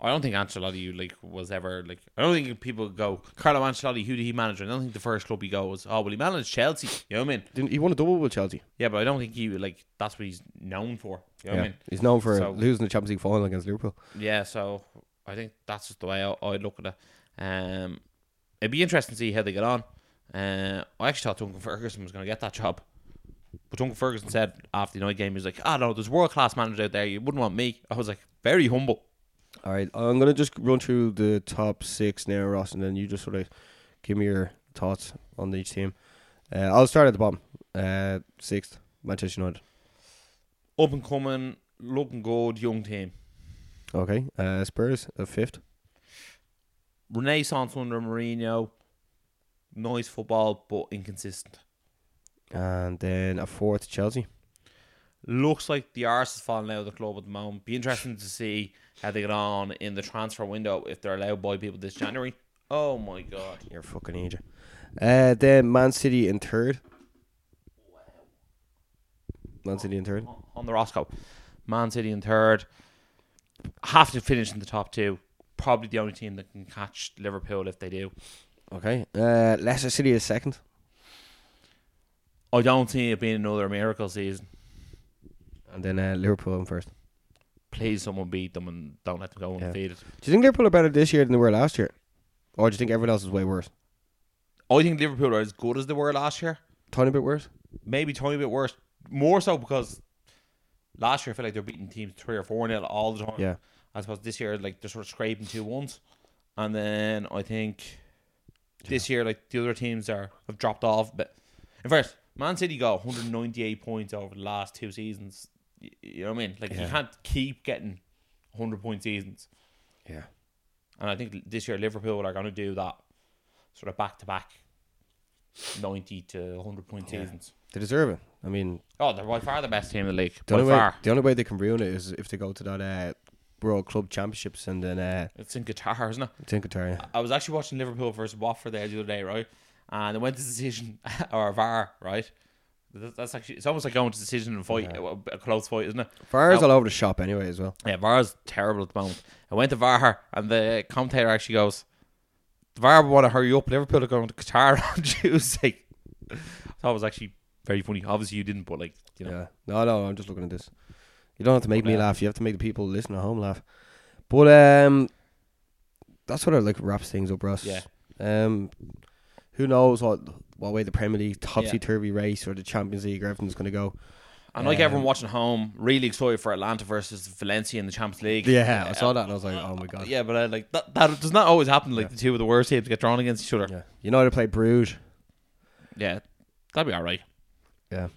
I don't think Ancelotti like was ever like. I don't think people go Carlo Ancelotti. Who did he manage? I don't think the first club he goes. Oh well, he managed Chelsea. You know what I mean? didn't he won a double with Chelsea? Yeah, but I don't think he like that's what he's known for. You know what I mean? he's known for So- losing the Champions League final against Liverpool. Yeah, so I think that's just the way I, I'd look at it. Um, it'd be interesting to see how they get on. Uh, I actually thought Duncan Ferguson was going to get that job, but Duncan Ferguson said after the night game, he was like, "Ah, no, there's world class managers out there. You wouldn't want me." I was like, very humble. All right, I'm gonna just run through the top six now, Ross, and then you just sort of give me your thoughts on each team. Uh, I'll start at the bottom. Uh, sixth, Manchester United. Up and coming, looking good, young team. Okay, uh, Spurs at fifth. Renaissance under Mourinho. Nice football, but inconsistent. And then a fourth, Chelsea. Looks like the arse is falling out of the club at the moment. Be interesting to see how they get on in the transfer window if they're allowed buy people this January. Oh my god. You're fucking idiot. Uh, then Man City in third. Man City in third. On the Roscoe. Man City in third. Have to finish in the top two. Probably the only team that can catch Liverpool if they do. Okay. Uh, Leicester City is second. I don't see it being another miracle season. And then uh, Liverpool in first. Please someone beat them and don't let them go Yeah. undefeated. Do you think Liverpool are better this year than they were last year? Or do you think everyone else is way worse? I think Liverpool are as good as they were last year. Tiny bit worse? Maybe tiny bit worse. more so because last year I feel like they're beating teams three or four nil all the time. Yeah. I suppose this year like they're sort of scraping two ones, and then I think this year like the other teams are have dropped off. But in first, Man City got 198 points over the last two seasons. You know what I mean? Like you can't keep getting 100 point seasons. Yeah. And I think this year Liverpool are going to do that sort of back to back 90 to 100 point Yeah. seasons. They deserve it. I mean, Oh, they're by far the best team in the league. the By only way far. the only way they can ruin it is if they go to that uh, World Club Championships and then uh, It's in Qatar, isn't it? it's in Qatar. Yeah. I was actually watching Liverpool versus Watford there the other day, right? And it went to decision or VAR, right? That's actually it's almost like going to decision and fight, a, a close fight, isn't it? VAR's Now- all over the shop anyway as well. Yeah, VAR's terrible at the moment. I went to VAR and the commentator actually goes, "The want to hurry up. Liverpool are going to Qatar on Tuesday." I thought it was actually very funny. Obviously, you didn't, but like you know, Yeah. No, no, I'm just looking at this. You don't have to make But, me uh, laugh. You have to make the people listening at home laugh. But um, that's what I like wraps things up, Ross. Yeah. Um, who knows what what way the Premier League topsy Yeah. turvy race or the Champions League or everything's going to go. And like Um, everyone watching home, really excited for Atalanta versus Valencia in the Champions League. Yeah, I Uh, saw that and I was like, oh my god. Yeah, but uh, like that, that does not always happen. Like Yeah. the two of the worst teams get drawn against each other. Yeah. United play Bruges. Yeah, that'd be all right. Yeah.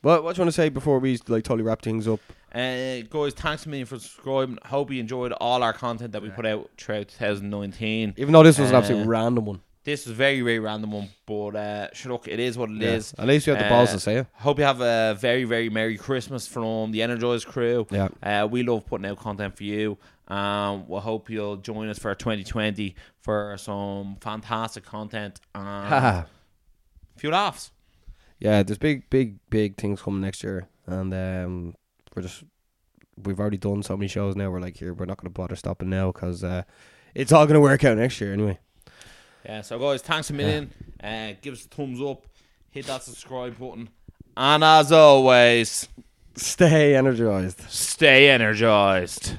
What what do you want to say before we like totally wrap things up? Uh, guys, thanks a million for subscribing. Hope you enjoyed all our content that we put out throughout 2019. Even though this was an Uh, absolute random one. This was a very, very random one, but uh, sure, look, it is what it is. At least you had the balls Uh, to say it. Hope you have a very, very Merry Christmas from the Energized crew. Yeah. Uh, we love putting out content for you. Um, we hope you'll join us for 2020 for some fantastic content and a few laughs. yeah, there's big, big, big things coming next year, and um, we're just we've already done so many shows now. We're like, here, we're not going to bother stopping now because uh, it's all going to work out next year anyway. Yeah, so guys, thanks a million. Uh, give us a thumbs up, hit that subscribe button, and as always, Stay energized. stay energized.